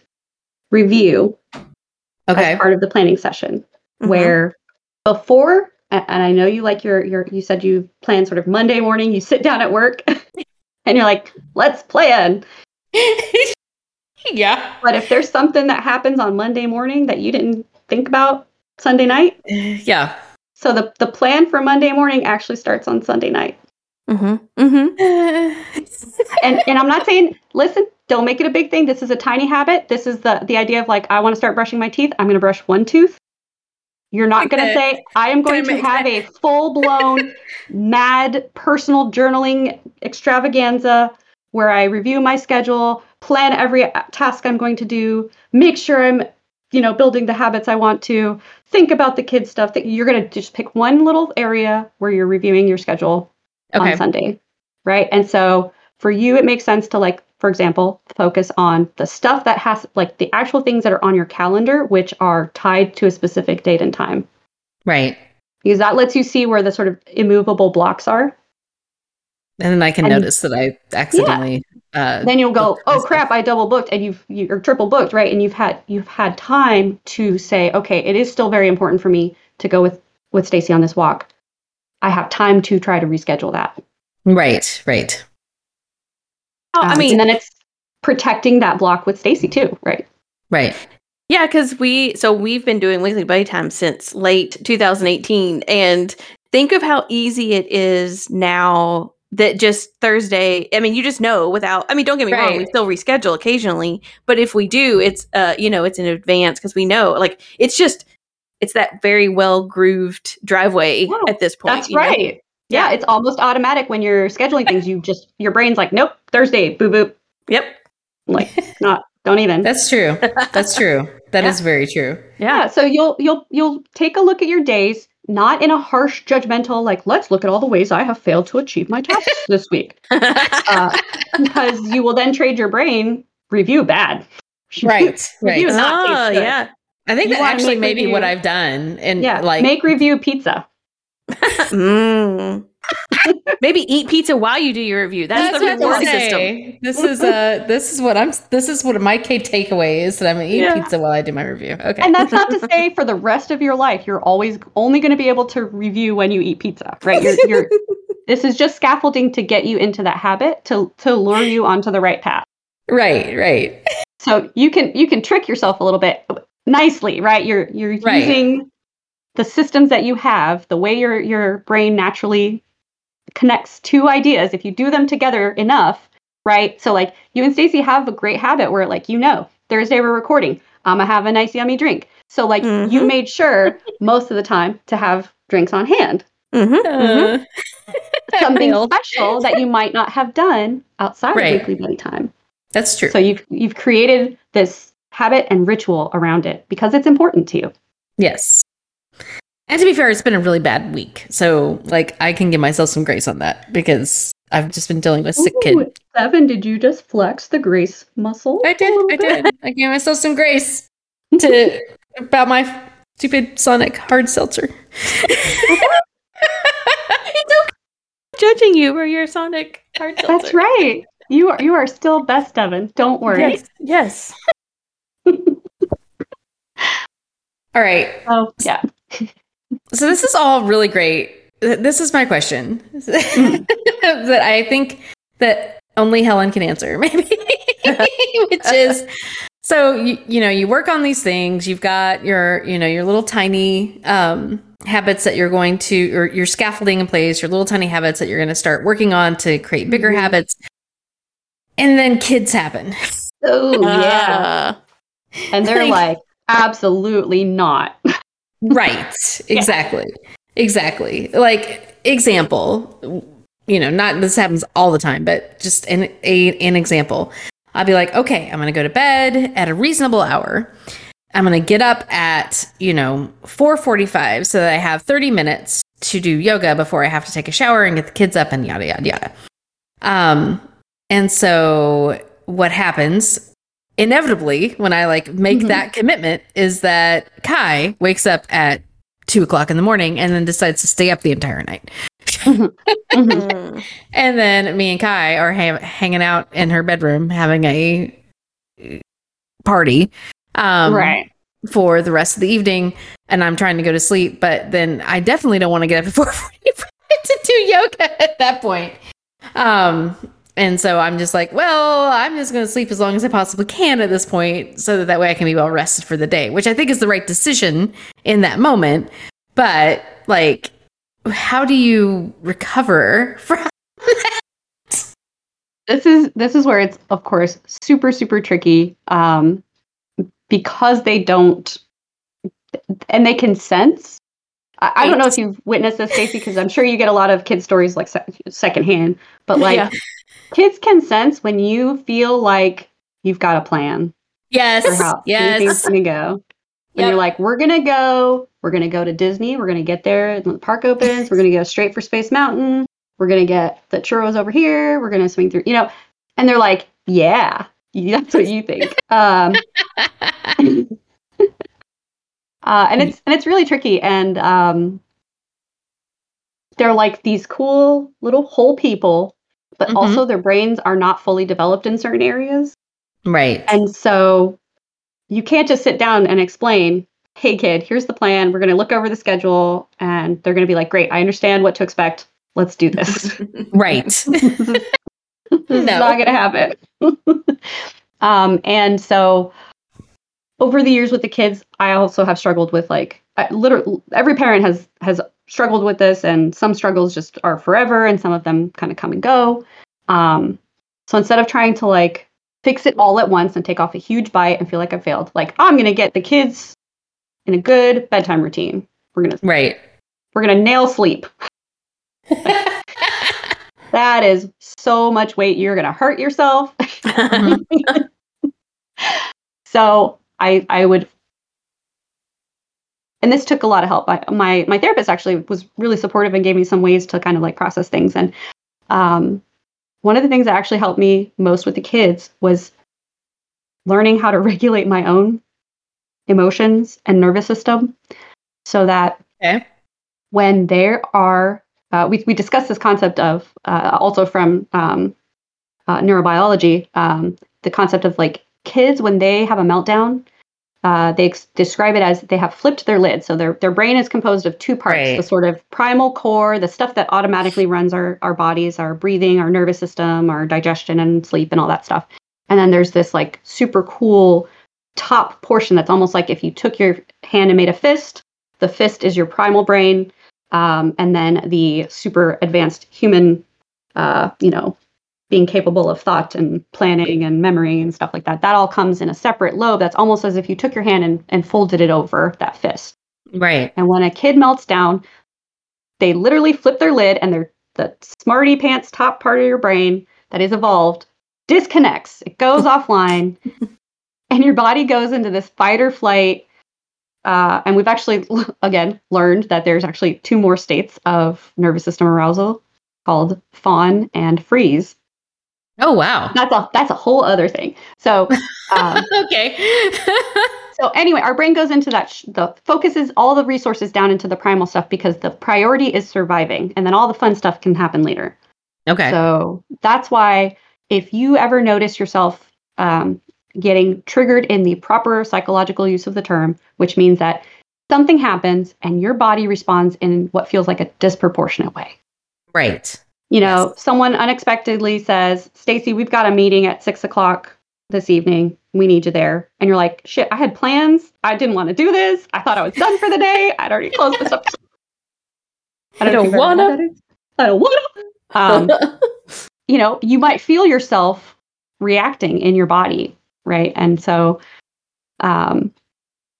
review okay. as part of the planning session. Mhm. Where before, and I know you like your your you said you plan sort of Monday morning, you sit down at work and you're like, let's plan. yeah. But if there's something that happens on Monday morning that you didn't think about Sunday night, Yeah. so the the plan for Monday morning actually starts on Sunday night. Mm Mhm. Mm Mhm. and and I'm not saying listen, don't make it a big thing. This is a tiny habit. This is the the idea of like I want to start brushing my teeth. I'm going to brush one tooth. You're not going to say I am going to have a full blown mad personal journaling extravaganza where I review my schedule, plan every uh, task I'm going to do, make sure I'm you know building the habits I want to, think about the kids stuff that you're going to just pick one little area where you're reviewing your schedule Okay. on Sunday, right? And so for you, it makes sense to like, for example, focus on the stuff that has like the actual things that are on your calendar, which are tied to a specific date and time, Right. because that lets you see where the sort of immovable blocks are. And then I can And- notice that I accidentally. Uh, Then you'll go, oh crap, I double booked, and you've you, or triple booked, right? And you've had you've had time to say, okay, it is still very important for me to go with with Stacy on this walk. I have time to try to reschedule that. right. Right. I Um, mean, and then it's protecting that block with Stacy too, right? Right. Yeah, because we so we've been doing weekly buddy time since late 2018, and think of how easy it is now that just Thursday. I mean, you just know without. I mean, don't get me wrong, we still reschedule occasionally, but if we do, it's uh, you know, it's in advance because we know, like, it's just it's that very well grooved driveway Wow, at this point. That's you know? Right. Yeah, it's almost automatic when you're scheduling things. You just your brain's like, nope, Thursday, boo boop. Yep. Like, not, don't even. That's true. That's true. That is Yeah. very true. yeah. So you'll you'll you'll take a look at your days, not in a harsh, judgmental, like, let's look at all the ways I have failed to achieve my tasks this week, uh, because you will then trade your brain review bad. Right. Right. Not oh yeah. I think You that actually make may be what I've done. And Yeah, like, make review pizza. Mm. Maybe eat pizza while you do your review. That's, That's the what reward gonna system. say. This is uh this is what I'm this is what my key takeaway is that I'm gonna eat Yeah. pizza while I do my review. Okay. And that's not to say for the rest of your life you're always only going to be able to review when you eat pizza, right? You're, you're this is just scaffolding to get you into that habit to to lure you onto the right path. right, right. So you can you can trick yourself a little bit nicely, right? You're you're Right. using the systems that you have, the way your your brain naturally connects two ideas. If you do them together enough, right? So like you and Stacey have a great habit where like you know Thursday we're recording. I'm gonna have a nice yummy drink. So like you Mhm. made sure most of the time to have drinks on hand. Mm-hmm, Uh, Something special that you might not have done outside Right. of weekly buddy time. That's true. So you've you've created this habit and ritual around it because it's important to you. Yes. And to be fair, it's been a really bad week. So like I can give myself some grace on that because I've just been dealing with sick Ooh, kid. Seven, did you just flex the grace muscle? I did. I bit? did. I gave myself some grace to about my stupid Sonic hard seltzer. Judging you for your Sonic hard seltzer. That's right. You are you are still best, Devin. Don't worry. Yes. Yes. All right. Oh yeah. So this is all really great. This is my question. that I think that only Helen can answer, maybe, which is so you you know you work on these things. You've got your you know your little tiny um, habits that you're going to or your scaffolding in place. Your little tiny habits that you're going to start working on to create bigger mm-hmm. habits, and then kids happen. Oh yeah, uh, and they're like, like absolutely not. Right. Exactly. Yeah. Exactly. Like example you know, not this happens all the time, but just an a, an example. I'll be like, okay, I'm gonna go to bed at a reasonable hour. I'm gonna get up at you know 4:45 so that I have 30 minutes to do yoga before I have to take a shower and get the kids up and yada yada yada. Um, and so what happens inevitably when I like make mm-hmm. that commitment is that Kai wakes up at two o'clock in the morning and then decides to stay up the entire night. mm-hmm. And then me and Kai are ha- hanging out in her bedroom having a party. Um, right. For the rest of the evening, and I'm trying to go to sleep, but then I definitely don't want to get up before to do yoga at that point. Um, and so I'm just like, well, I'm just going to sleep as long as I possibly can at this point so that that way I can be well rested for the day, which I think is the right decision in that moment. But like, how do you recover from that? This is this is where it's of course super super tricky um, because they don't and they can sense. I, I don't know if you've witnessed this, Stacey, because I'm sure you get a lot of kid stories like se- secondhand. But like, yeah. Kids can sense when you feel like you've got a plan. Yes. Yes. Things gonna go. When yep. you're like, we're gonna go, we're gonna go to Disney, we're gonna get there when the park opens, we're gonna go straight for Space Mountain, we're gonna get the churros over here, we're gonna swing through, you know, and they're like, yeah, that's what you think. Um, uh, and it's and it's really tricky, and um, they're like these cool little whole people, but mm-hmm. also their brains are not fully developed in certain areas. Right. And so you can't just sit down and explain, hey, kid, here's the plan. We're going to look over the schedule. And they're going to be like, great, I understand what to expect. Let's do this. right. this is no. not going to happen. um, and so over the years with the kids, I also have struggled with like, I, literally every parent has has struggled with this and some struggles just are forever and some of them kind of come and go um, so instead of trying to like fix it all at once and take off a huge bite and feel like I failed. Like I'm gonna get the kids in a good bedtime routine. We're gonna right. We're gonna nail sleep. that is so much weight. You're gonna hurt yourself. so I I would and this took a lot of help. I, my my therapist actually was really supportive and gave me some ways to kind of like process things. And um, one of the things that actually helped me most with the kids was learning how to regulate my own emotions and nervous system so that okay. when there are uh, we, we discussed this concept of uh, also from um, uh, neurobiology um, the concept of like kids when they have a meltdown uh, they ex- describe it as they have flipped their lid. So their their brain is composed of two parts: right. the sort of primal core, the stuff that automatically runs our our bodies, our breathing, our nervous system, our digestion and sleep, and all that stuff. And then there's this like super cool top portion that's almost like if you took your hand and made a fist. The fist is your primal brain, um, and then the super advanced human, uh, you know, being capable of thought and planning and memory and stuff like that. That all comes in a separate lobe. That's almost as if you took your hand and, and folded it over that fist. Right. And when a kid melts down, they literally flip their lid and their the smarty pants top part of your brain that is evolved disconnects. It goes offline and your body goes into this fight or flight. Uh, and we've actually, again, learned that there's actually two more states of nervous system arousal called fawn and freeze. Oh wow, that's a that's a whole other thing. So um, okay. so anyway, our brain goes into that. Sh- the focuses all the resources down into the primal stuff because the priority is surviving, and then all the fun stuff can happen later. Okay. So that's why if you ever notice yourself um, getting triggered in the proper psychological use of the term, which means that something happens and your body responds in what feels like a disproportionate way. Right You know, yes. someone unexpectedly says, Stacy, we've got a meeting at six o'clock this evening. We need you there. And you're like, shit, I had plans. I didn't want to do this. I thought I was done for the day. I'd already closed this up. I don't, to. I don't want to. Um, you know, you might feel yourself reacting in your body, right? And so um,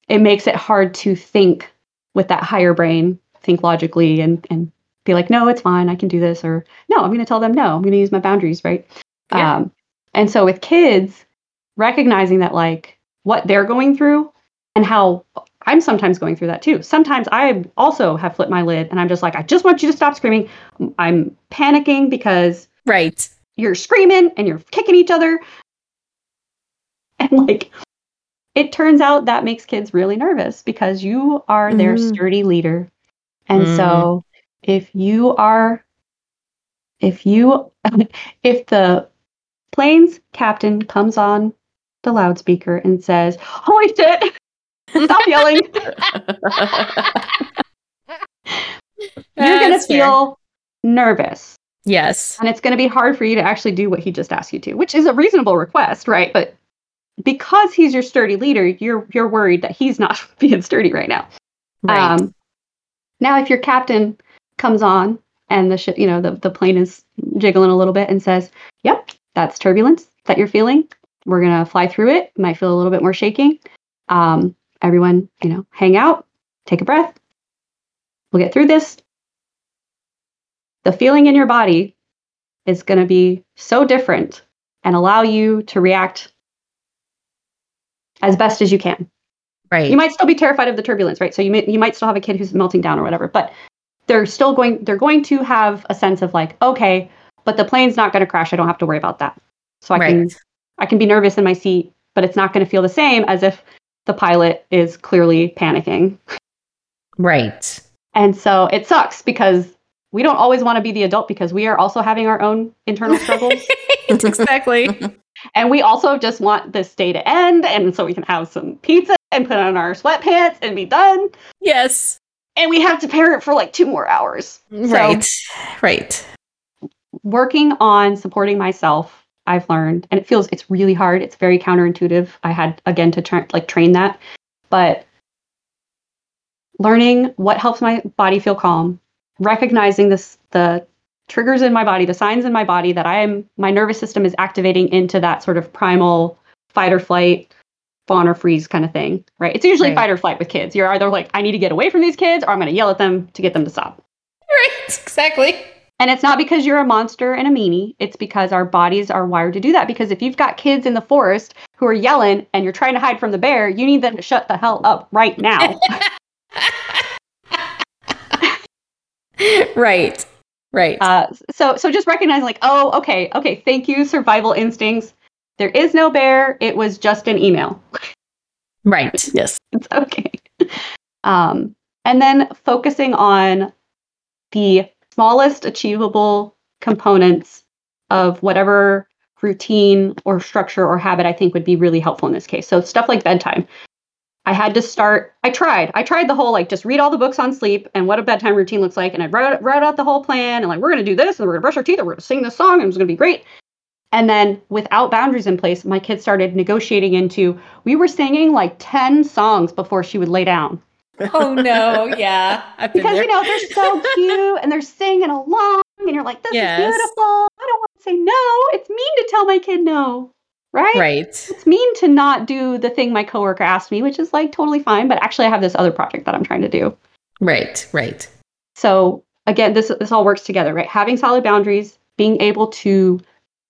it makes it hard to think with that higher brain, think logically and, and be like, no, it's fine. I can do this. Or no, I'm going to tell them no. I'm going to use my boundaries, right? Yeah. Um, and so with kids, recognizing that like what they're going through and how I'm sometimes going through that too. Sometimes I also have flipped my lid and I'm just like, I just want you to stop screaming. I'm panicking because right you're screaming and you're kicking each other. And like it turns out that makes kids really nervous because you are their mm. sturdy leader. And mm. so if you are if you if the plane's captain comes on the loudspeaker and says, Holy shit! Stop yelling. You're going to feel nervous. Yes. And it's going to be hard for you to actually do what he just asked you to, which is a reasonable request, right? But because he's your sturdy leader, you're you're worried that he's not being sturdy right now. Right. Um, now, if your captain comes on and the ship, you know, the, the plane is jiggling a little bit and says, "Yep, that's turbulence that you're feeling. We're gonna fly through it. Might feel a little bit more shaking. Um, everyone, you know, hang out, take a breath. We'll get through this. The feeling in your body is going to be so different and allow you to react as best as you can. Right. You might still be terrified of the turbulence, right? So you may, you might still have a kid who's melting down or whatever, but they're still going they're going to have a sense of like, okay, but the plane's not going to crash. I don't have to worry about that. So I right. can I can be nervous in my seat, but it's not going to feel the same as if the pilot is clearly panicking. Right. And so it sucks because we don't always want to be the adult because we are also having our own internal struggles. exactly. and we also just want this day to end and so we can have some pizza and put on our sweatpants and be done. Yes. And we have to parent for like two more hours. Right. So, right. Working on supporting myself I've learned, and it feels it's really hard. It's very counterintuitive. I had again to tra- like train that, but learning what helps my body feel calm, recognizing this the triggers in my body, the signs in my body that I am my nervous system is activating into that sort of primal fight or flight, fawn or freeze kind of thing, right? It's usually right. fight or flight with kids. You're either like, I need to get away from these kids, or I'm going to yell at them to get them to stop. Right, exactly. And it's not because you're a monster and a meanie. It's because our bodies are wired to do that. Because if you've got kids in the forest who are yelling and you're trying to hide from the bear, you need them to shut the hell up right now. right. Right. Uh, so so just recognize like, oh, okay, okay, thank you, survival instincts. There is no bear. It was just an email. Right. yes. It's okay. Um, and then focusing on the smallest achievable components of whatever routine or structure or habit I think would be really helpful in this case. So stuff like bedtime. I had to start, I tried. I tried the whole like just read all the books on sleep and what a bedtime routine looks like. And I wrote, wrote out the whole plan and like, we're going to do this and we're going to brush our teeth and we're going to sing this song and it's going to be great. And then without boundaries in place, my kids started negotiating into, we were singing like 10 songs before she would lay down oh no, yeah. because there. you know they're so cute and they're singing along, and you're like, "This yes. is beautiful." I don't want to say no. It's mean to tell my kid no, right? Right. It's mean to not do the thing my coworker asked me, which is like totally fine. But actually, I have this other project that I'm trying to do. Right. Right. So again, this this all works together, right? Having solid boundaries, being able to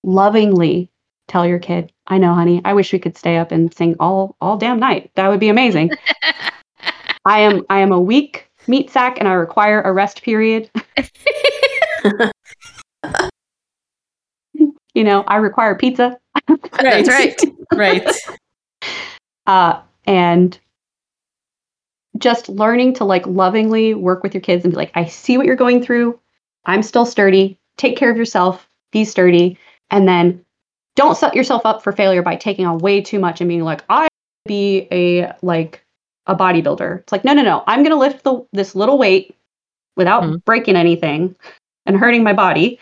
lovingly tell your kid, "I know, honey. I wish we could stay up and sing all all damn night. That would be amazing." I am I am a weak meat sack and I require a rest period. you know, I require pizza. right, right, right. Uh, and just learning to like lovingly work with your kids and be like, I see what you're going through. I'm still sturdy. Take care of yourself. Be sturdy. And then don't set yourself up for failure by taking on way too much and being like, I be a like a bodybuilder. It's like, no, no, no. I'm going to lift the, this little weight without mm breaking anything and hurting my body.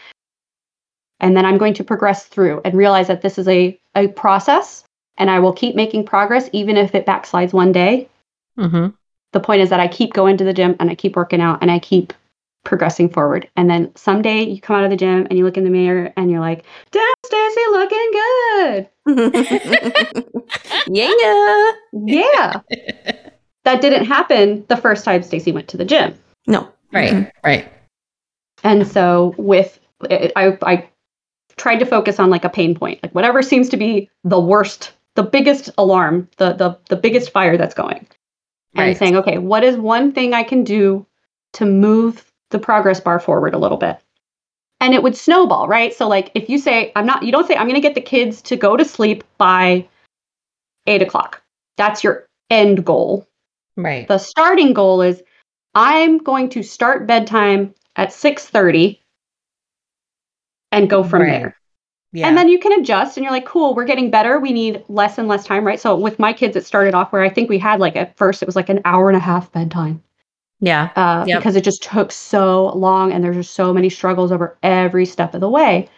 and then I'm going to progress through and realize that this is a, a process and I will keep making progress even if it backslides one day. Mm-hmm. The point is that I keep going to the gym and I keep working out and I keep progressing forward. And then someday you come out of the gym and you look in the mirror and you're like, damn, Stacy, looking good. yeah. Yeah. that didn't happen the first time Stacy went to the gym. No. Right. Mhm. Right. And so with I I tried to focus on like a pain point, like whatever seems to be the worst, the biggest alarm, the the the biggest fire that's going. And saying, okay, what is one thing I can do to move the progress bar forward a little bit? And it would snowball, right? So like if you say, I'm not you don't say I'm gonna get the kids to go to sleep by eight o'clock. That's your end goal. Right. The starting goal is I'm going to start bedtime at 6:30 and go from Right. there. Yeah. And then you can adjust and you're like, cool, we're getting better. We need less and less time, right? So with my kids, it started off where I think we had like at first it was like an hour and a half bedtime yeah. uh, Yep. because it just took so long and there's just so many struggles over every step of the way.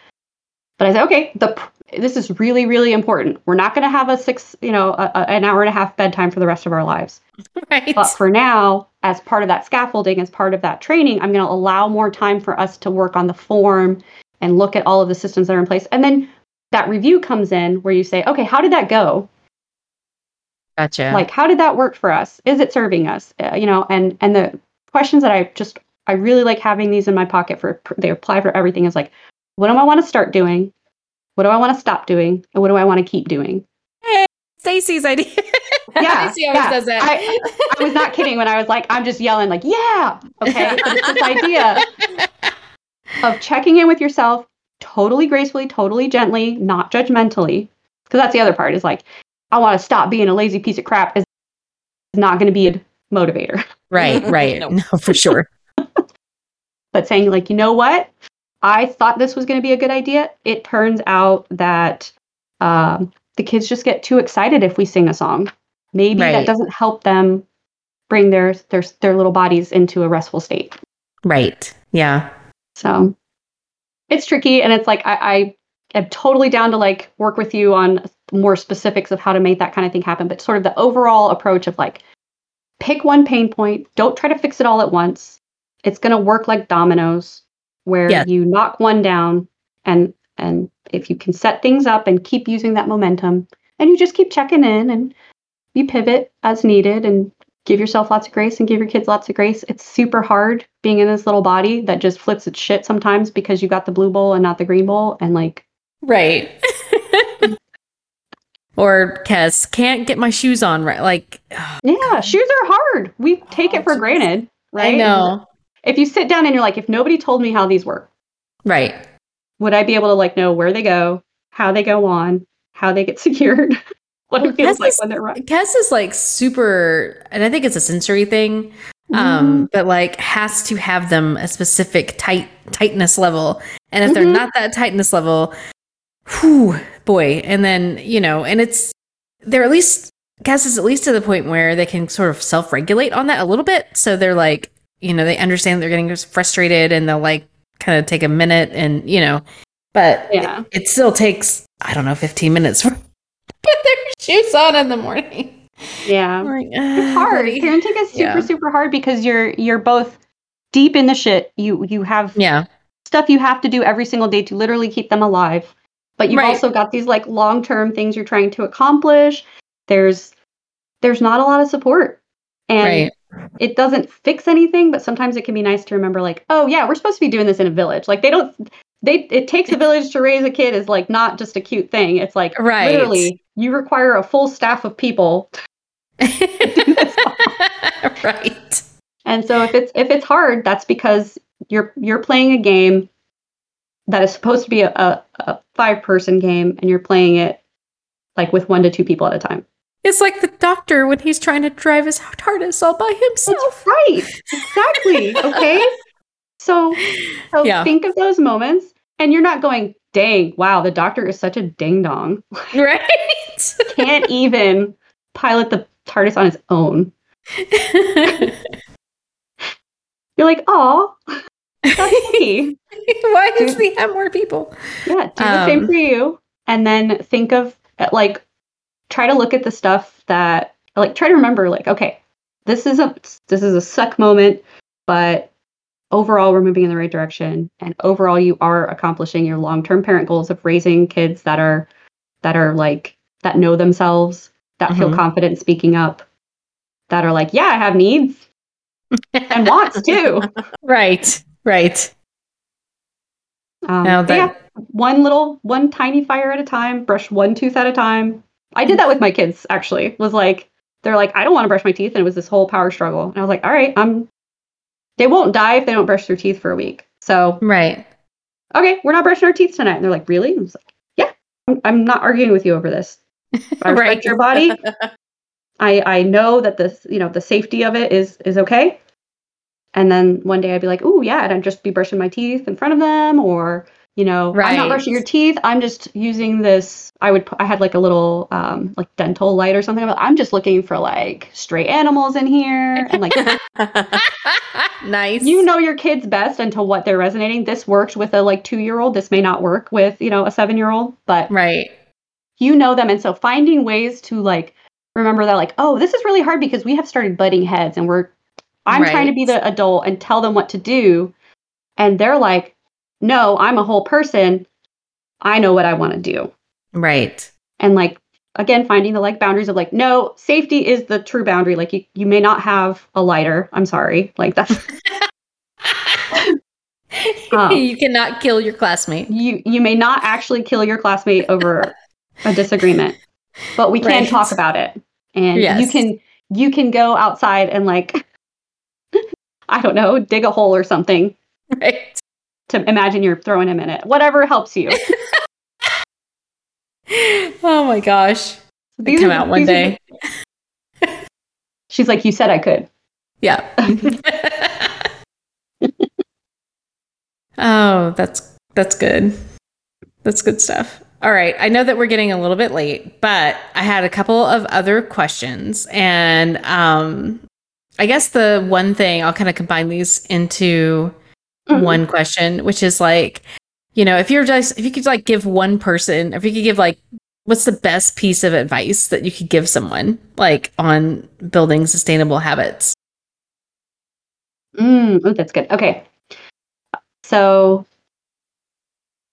But I said, okay, the this is really really important. We're not going to have a six, you know, a, a- an hour and a half bedtime for the rest of our lives. Right. But for now, as part of that scaffolding, as part of that training, I'm going to allow more time for us to work on the form and look at all of the systems that are in place. And then that review comes in where you say, okay, how did that go? Gotcha. Like, how did that work for us? Is it serving us? Uh, you know, and and the questions that I just I really like having these in my pocket for they apply for everything. Is like, what do I want to start doing? What do I want to stop doing? And what do I want to keep doing? Stacy's idea. Yeah, Stacy always yeah. does that. I, I was not kidding when I was like, I'm just yelling, like, yeah, okay. But it's this idea of checking in with yourself totally gracefully, totally gently, not judgmentally. Because that's the other part is like, I want to stop being a lazy piece of crap is not going to be a motivator. right. Right. No. no, for sure. But saying, like, you know what? I thought this was going to be a good idea. It turns out that um, the kids just get too excited if we sing a song. Maybe Right. that doesn't help them bring their, their their little bodies into a restful state. Right. Yeah. So it's tricky, and it's like I, I am totally down to like work with you on more specifics of how to make that kind of thing happen. But sort of the overall approach of like pick one pain point, don't try to fix it all at once. It's going to work like dominoes, where Yes. you knock one down, and and if you can set things up and keep using that momentum, and you just keep checking in and you pivot as needed and give yourself lots of grace and give your kids lots of grace. It's super hard being in this little body that just flips its shit sometimes because you got the blue bowl and not the green bowl. And like, Right. or Kes can't get my shoes on right. Like yeah, shoes are hard. We take it for Oh, granted, right? I know. If you sit down and you're like, if nobody told me how these work, Right. would I be able to like know where they go, how they go on, how they get secured, what Well, it feels Kes like is- when they're running? Kes is like super, and I think it's a sensory thing. Mm-hmm. Um, but like has to have them a specific tight tightness level, and if they're Mhm. not that tightness level, whew, boy. And then you know, and it's they're at least Kes is at least to the point where they can sort of self regulate on that a little bit. So they're like, you know, they understand they're getting frustrated, and they'll like kind of take a minute, and you know, but Yeah. it, it still takes I don't know, fifteen minutes for put their shoes on in the morning. Yeah. Like, It's "Ah, hard. buddy." Parenting is super, Yeah. super hard because you're you're both deep in the shit. You you have Yeah, stuff you have to do every single day to literally keep them alive. But you've Right. also got these like long-term things you're trying to accomplish. There's there's not a lot of support. And right. it doesn't fix anything, but sometimes it can be nice to remember like, oh yeah, we're supposed to be doing this in a village. Like they don't they it takes a village to raise a kid is like not just a cute thing. It's like Right. literally you require a full staff of people. right. And so if it's if it's hard, that's because you're you're playing a game that is supposed to be a, a, a five person game and you're playing it like with one to two people at a time. It's like the doctor when he's trying to drive his TARDIS all by himself. Right. Exactly. Okay. so so Yeah. think of those moments and you're not going, dang, wow, the doctor is such a ding dong. Right. Can't even pilot the TARDIS on his own. You're like, oh, Why does he have more people? Yeah, do the same Um, for you. And then think of like try to look at the stuff that like try to remember like okay, this is a this is a suck moment, but overall we're moving in the right direction and overall you are accomplishing your long-term parent goals of raising kids that are that are like that know themselves, that feel Mhm. confident speaking up, that are like, yeah, I have needs and wants too. Right. Right. Um, Now but yeah, one little, one tiny fire at a time, brush one tooth at a time. I did that with my kids actually. Was like, they're like, I don't want to brush my teeth. And it was this whole power struggle. And I was like, all right, I'm, they won't die if they don't brush their teeth for a week. So, right. okay, we're not brushing our teeth tonight. And they're like, really? I was like, yeah, I'm, I'm not arguing with you over this. I respect Right. your body. I, I know that this, you know, the safety of it is, is okay. And then one day I'd be like, oh yeah, and I'd just be brushing my teeth in front of them or, you know, I'm not brushing your teeth. I'm just using this. I would, I had like a little, um, like dental light or something. I'm just looking for like stray animals in here. And like, nice. you know your kids best into what they're resonating. This worked with a like two year old. This may not work with, you know, a seven year old, but Right. you know them. And so finding ways to like remember that, like, oh, this is really hard because we have started butting heads and we're, I'm trying to be the adult and tell them what to do. And they're like, no, I'm a whole person. I know what I want to do. Right. And like, again, finding the like boundaries of like, no, safety is the true boundary. Like, you, you may not have a lighter. I'm sorry. Like, that's, Um, you cannot kill your classmate. you, you may not actually kill your classmate over a disagreement, but we can Right. talk about it. And you can, you can go outside and like, I don't know, dig a hole or something Right. to imagine you're throwing him in it. Whatever helps you. Oh my gosh. They These come out one are day. She's like, you said I could. Yeah. oh, that's that's good. That's good stuff. All right. I know that we're getting a little bit late, but I had a couple of other questions and um I guess the one thing I'll kind of combine these into Mhm. one question, which is like, you know, if you're just if you could like give one person, if you could give like what's the best piece of advice that you could give someone like on building sustainable habits? Mm, oh, that's good. Okay. So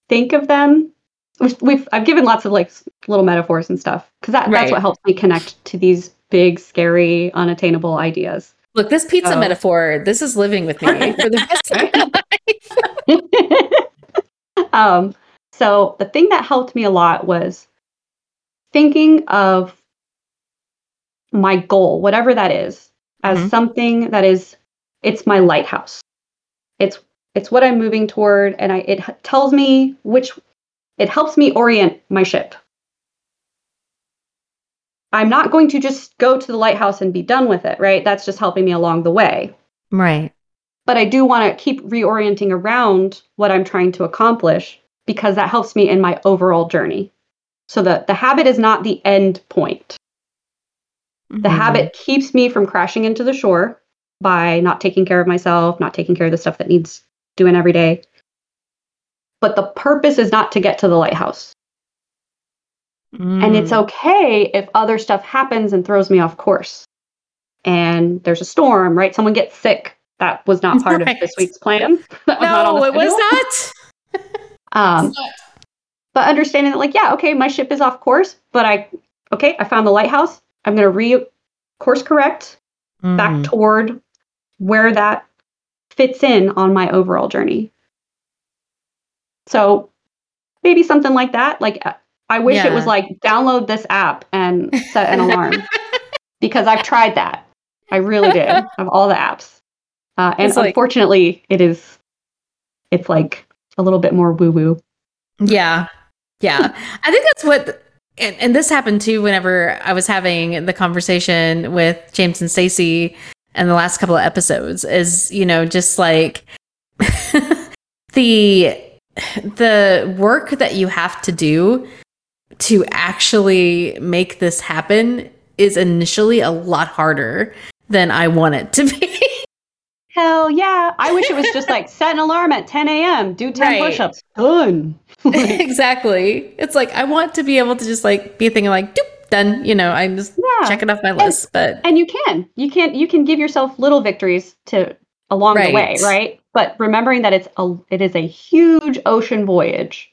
think of them. We've, we've I've given lots of like little metaphors and stuff because that, Right. that's what helps me connect to these big, scary, unattainable ideas. Look, this pizza Oh. metaphor, this is living with me for the rest of my life. um, so the thing that helped me a lot was thinking of my goal, whatever that is, as Mhm. something that is it's my lighthouse. It's it's what I'm moving toward, and I it tells me which it helps me orient my ship. I'm not going to just go to the lighthouse and be done with it, right? That's just helping me along the way Right. but I do want to keep reorienting around what I'm trying to accomplish because that helps me in my overall journey. So the, the habit is not the end point. The Mhm. habit keeps me from crashing into the shore by not taking care of myself, not taking care of the stuff that needs doing every day. But the purpose is not to get to the lighthouse. And it's Mm. okay if other stuff happens and throws me off course. And there's a storm, right? Someone gets sick. That was not part Right. of this week's plan. That was not on No, it was not. Um, but understanding that, like, yeah, okay, my ship is off course, but I, okay, I found the lighthouse. I'm going to re course correct back Mhm. toward where that fits in on my overall journey. So maybe something like that. Like, uh, I wish it was like download this app and set an alarm because I've tried that. I really did of all the apps. Uh, and It's like- unfortunately, it is, it's like a little bit more woo woo. Yeah. Yeah. I think that's what and, and this happened too whenever I was having the conversation with James and Stacy in the last couple of episodes is, you know, just like the the work that you have to do to actually make this happen is initially a lot harder than I want it to be. Hell yeah. I wish it was just like set an alarm at 10 a.m., do 10 Right. push ups. Done. exactly. It's like I want to be able to just like be thinking like, Doop, done. You know, I'm just Yeah. checking off my list. But And you can. You can you can give yourself little victories to along the way, Right. right? But remembering that it's a it is a huge ocean voyage.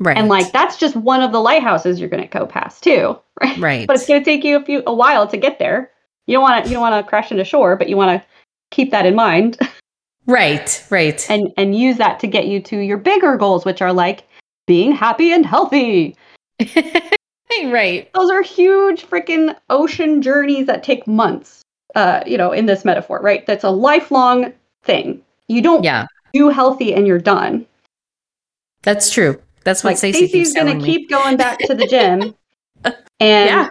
Right, And like that's just one of the lighthouses you're gonna go past too. Right. right, But it's gonna take you a few a while to get there. You don't wanna you don't wanna crash into shore, but you wanna keep that in mind right, right. and and use that to get you to your bigger goals, which are like being happy and healthy. right. Those are huge freaking ocean journeys that take months. Uh, you know, in this metaphor, right? That's a lifelong thing. You don't Yeah, do healthy and you're done. that's true. That's what Like Stacey Stacey's gonna keep going back to the gym, and Yeah.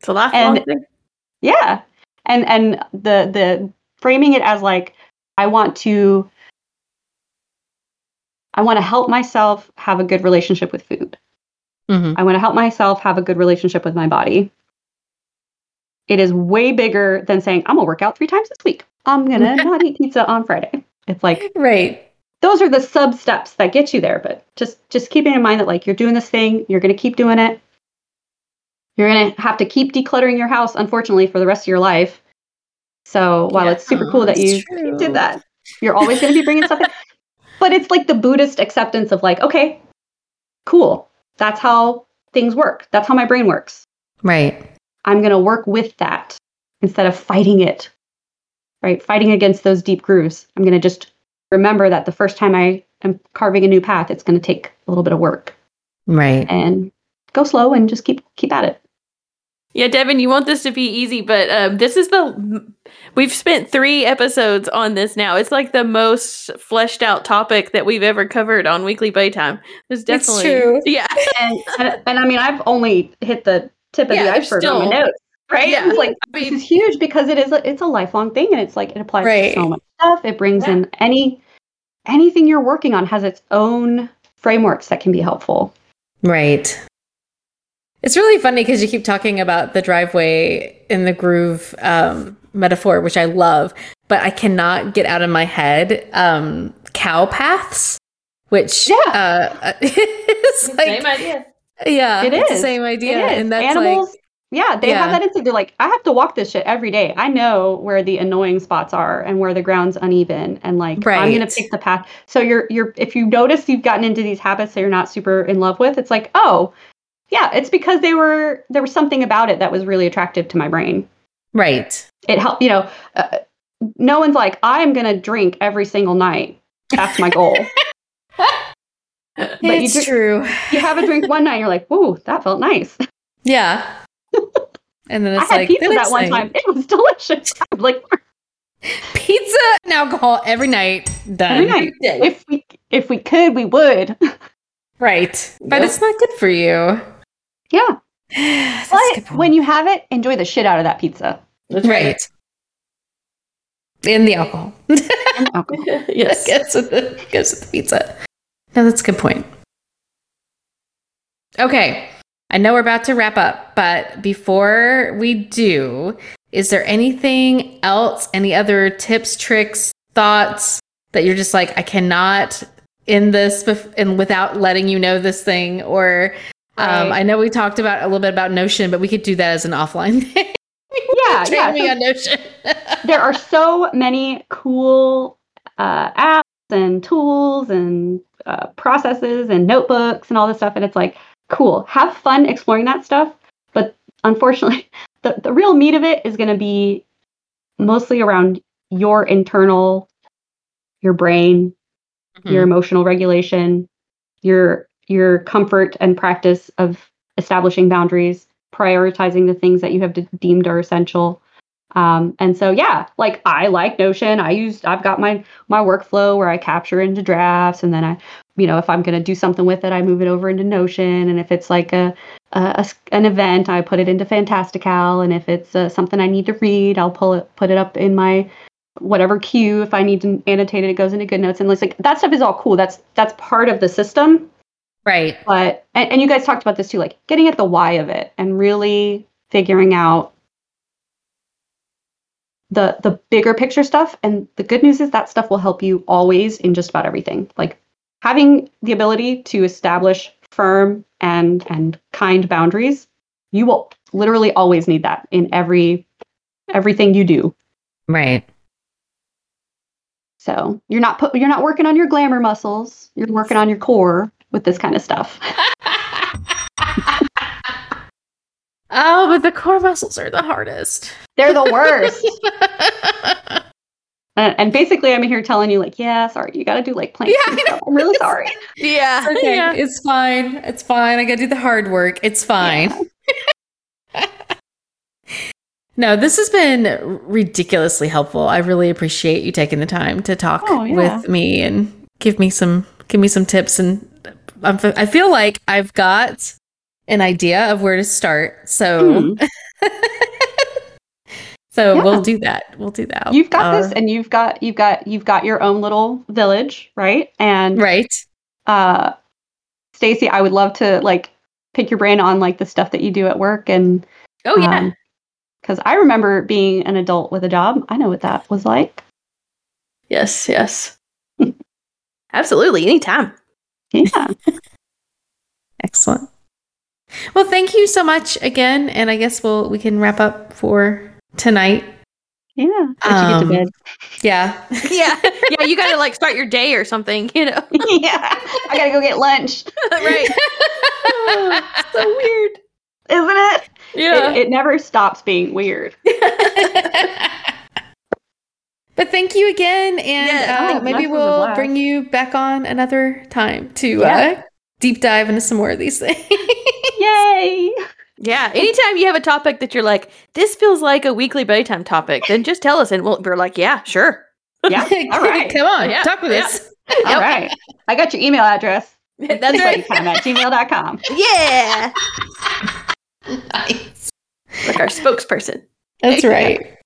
It's a lifelong And-. Yeah. And and the the framing it as like I want to I want to help myself have a good relationship with food. Mhm. I want to help myself have a good relationship with my body. It is way bigger than saying I'm going to work out 3 times this week. I'm going to not eat pizza on Friday. It's like Right. Those are the sub steps that get you there, but just just keeping in mind that like you're doing this thing, you're going to keep doing it. You're going to have to keep decluttering your house unfortunately for the rest of your life. So while Yeah. it's super Oh, cool that you true. did that, you're always going to be bringing stuff in. But it's like the Buddhist acceptance of like, okay, cool. That's how things work. That's how my brain works. Right. I'm going to work with that instead of fighting it, right? Fighting against those deep grooves. I'm going to just remember that the first time I am carving a new path, it's going to take a little bit of work Right. and go slow and just keep keep at it. Yeah, Devin, you want this to be easy, but um, this is the. We've spent three episodes on this now. It's like the most fleshed out topic that we've ever covered on Weekly Playtime. There's definitely. true. Yeah. And, and and I mean, I've only hit the tip of Yeah, the there's iceberg on my notes, right? Yeah. It's like I this mean, is huge because it is a, it's a lifelong thing and it's like it applies Right. to so much stuff. It brings Yeah. in any anything you're working on has its own frameworks that can be helpful. Right. It's really funny because you keep talking about the driveway in the groove um, metaphor, which I love, but I cannot get out of my head um, cow paths, which Yeah. uh, is like, same idea. yeah, It it's the same idea, it is. and that's Animals, like, yeah, they Yeah. have that instinct. They're like, I have to walk this shit every day. I know where the annoying spots are and where the ground's uneven, and like I'm gonna Right. pick the path. So you're you're if you notice you've gotten into these habits that you're not super in love with, it's like, oh, yeah, it's because they were there was something about it that was really attractive to my brain. right, It helped, you know. Uh, no one's like, I am gonna drink every single night. That's my goal. But you it's true, you have a drink one night, you're like, ooh, that felt nice. yeah. And then I it's had like pizza that one thing, time. It was delicious. I was like, pizza and alcohol every night, done. every night. If we if we could, we would. right? But Yep. it's not good for you. Yeah. But when you have it, enjoy the shit out of that pizza. That's right. And the alcohol. And alcohol. yes. goes with the goes with the pizza. No, that's a good point. Okay. I know we're about to wrap up, but before we do, is there anything else, any other tips, tricks, thoughts that you're just like, I cannot end this bef- and without letting you know this thing? Or um, Right. I know we talked about a little bit about Notion, but we could do that as an offline thing. Yeah, yeah. me so on Notion. there are so many cool uh, apps and tools and uh, processes and notebooks and all this stuff, and it's like cool. Have fun exploring that stuff, but unfortunately, the the real meat of it is going to be mostly around your internal, your brain, mm-hmm. your emotional regulation, your your comfort and practice of establishing boundaries, prioritizing the things that you have de- deemed are essential. Um, and so yeah, like I like Notion. I use I've got my my workflow where I capture into drafts, and then I, you know, if I'm gonna do something with it, I move it over into Notion. And if it's like a an event, I put it into Fantastical. And if it's uh, something I need to read, I'll pull it put it up in my whatever queue. If I need to annotate it, it goes into GoodNotes. And it's like that stuff is all cool. That's that's part of the system. Right. But and, and you guys talked about this too, like getting at the why of it and really figuring out the the bigger picture stuff. And the good news is that stuff will help you always in just about everything. Like having the ability to establish firm and and kind boundaries, you will literally always need that in every everything you do. Right. So you're not put, you're not working on your glamour muscles. You're working on your core with this kind of stuff. oh, but the core muscles are the hardest. They're the worst. and, and, basically, I'm here telling you, like, yeah, sorry, you got to do like planks. Yeah, I'm really sorry. Yeah. Okay, yeah. it's fine. It's fine. I got to do the hard work. It's fine. Yeah. no, this has been ridiculously helpful. I really appreciate you taking the time to talk oh, yeah. with me and give me some give me some tips and I feel like I've got an idea of where to start. So mm. So yeah. we'll do that. We'll do that. You've got uh, this and you've got you've got you've got your own little village, right? And Right. Uh Stacy, I would love to like pick your brain on like the stuff that you do at work and Oh yeah. Um, cuz I remember being an adult with a job. I know what that was like. Yes, yes. Absolutely, anytime. Yeah. Excellent. Well, thank you so much again, and I guess we'll we can wrap up for tonight. Yeah. Um, yeah. yeah. Yeah. You got to like start your day or something, you know? yeah. I got to go get lunch. right. Oh, so weird. Isn't it? Yeah. It, it never stops being weird. but thank you again. And yeah, uh, maybe we'll bring you back on another time to yeah. uh, deep dive into some more of these things. Yay. Yeah. Anytime you have a topic that you're like, this feels like a weekly bedtime topic, then just tell us and we'll, we're like, yeah, sure. Yeah. All right. Come on. Yeah. Talk with yeah. us. All yep. right. I got your email address. That's right. at gmail.com. Yeah. nice. Like our spokesperson. That's right.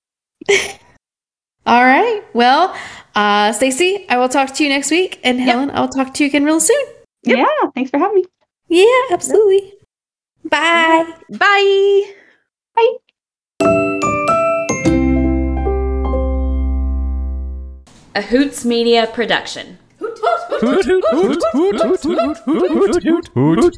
All right. Well, uh, Stacy, I will talk to you next week. And Helen, yep. I will talk to you again real soon. Yep. Yeah. Thanks for having me. Yeah, absolutely. Bye. Bye. Bye. A Hoots Media production. Hoot, hoot, hoot,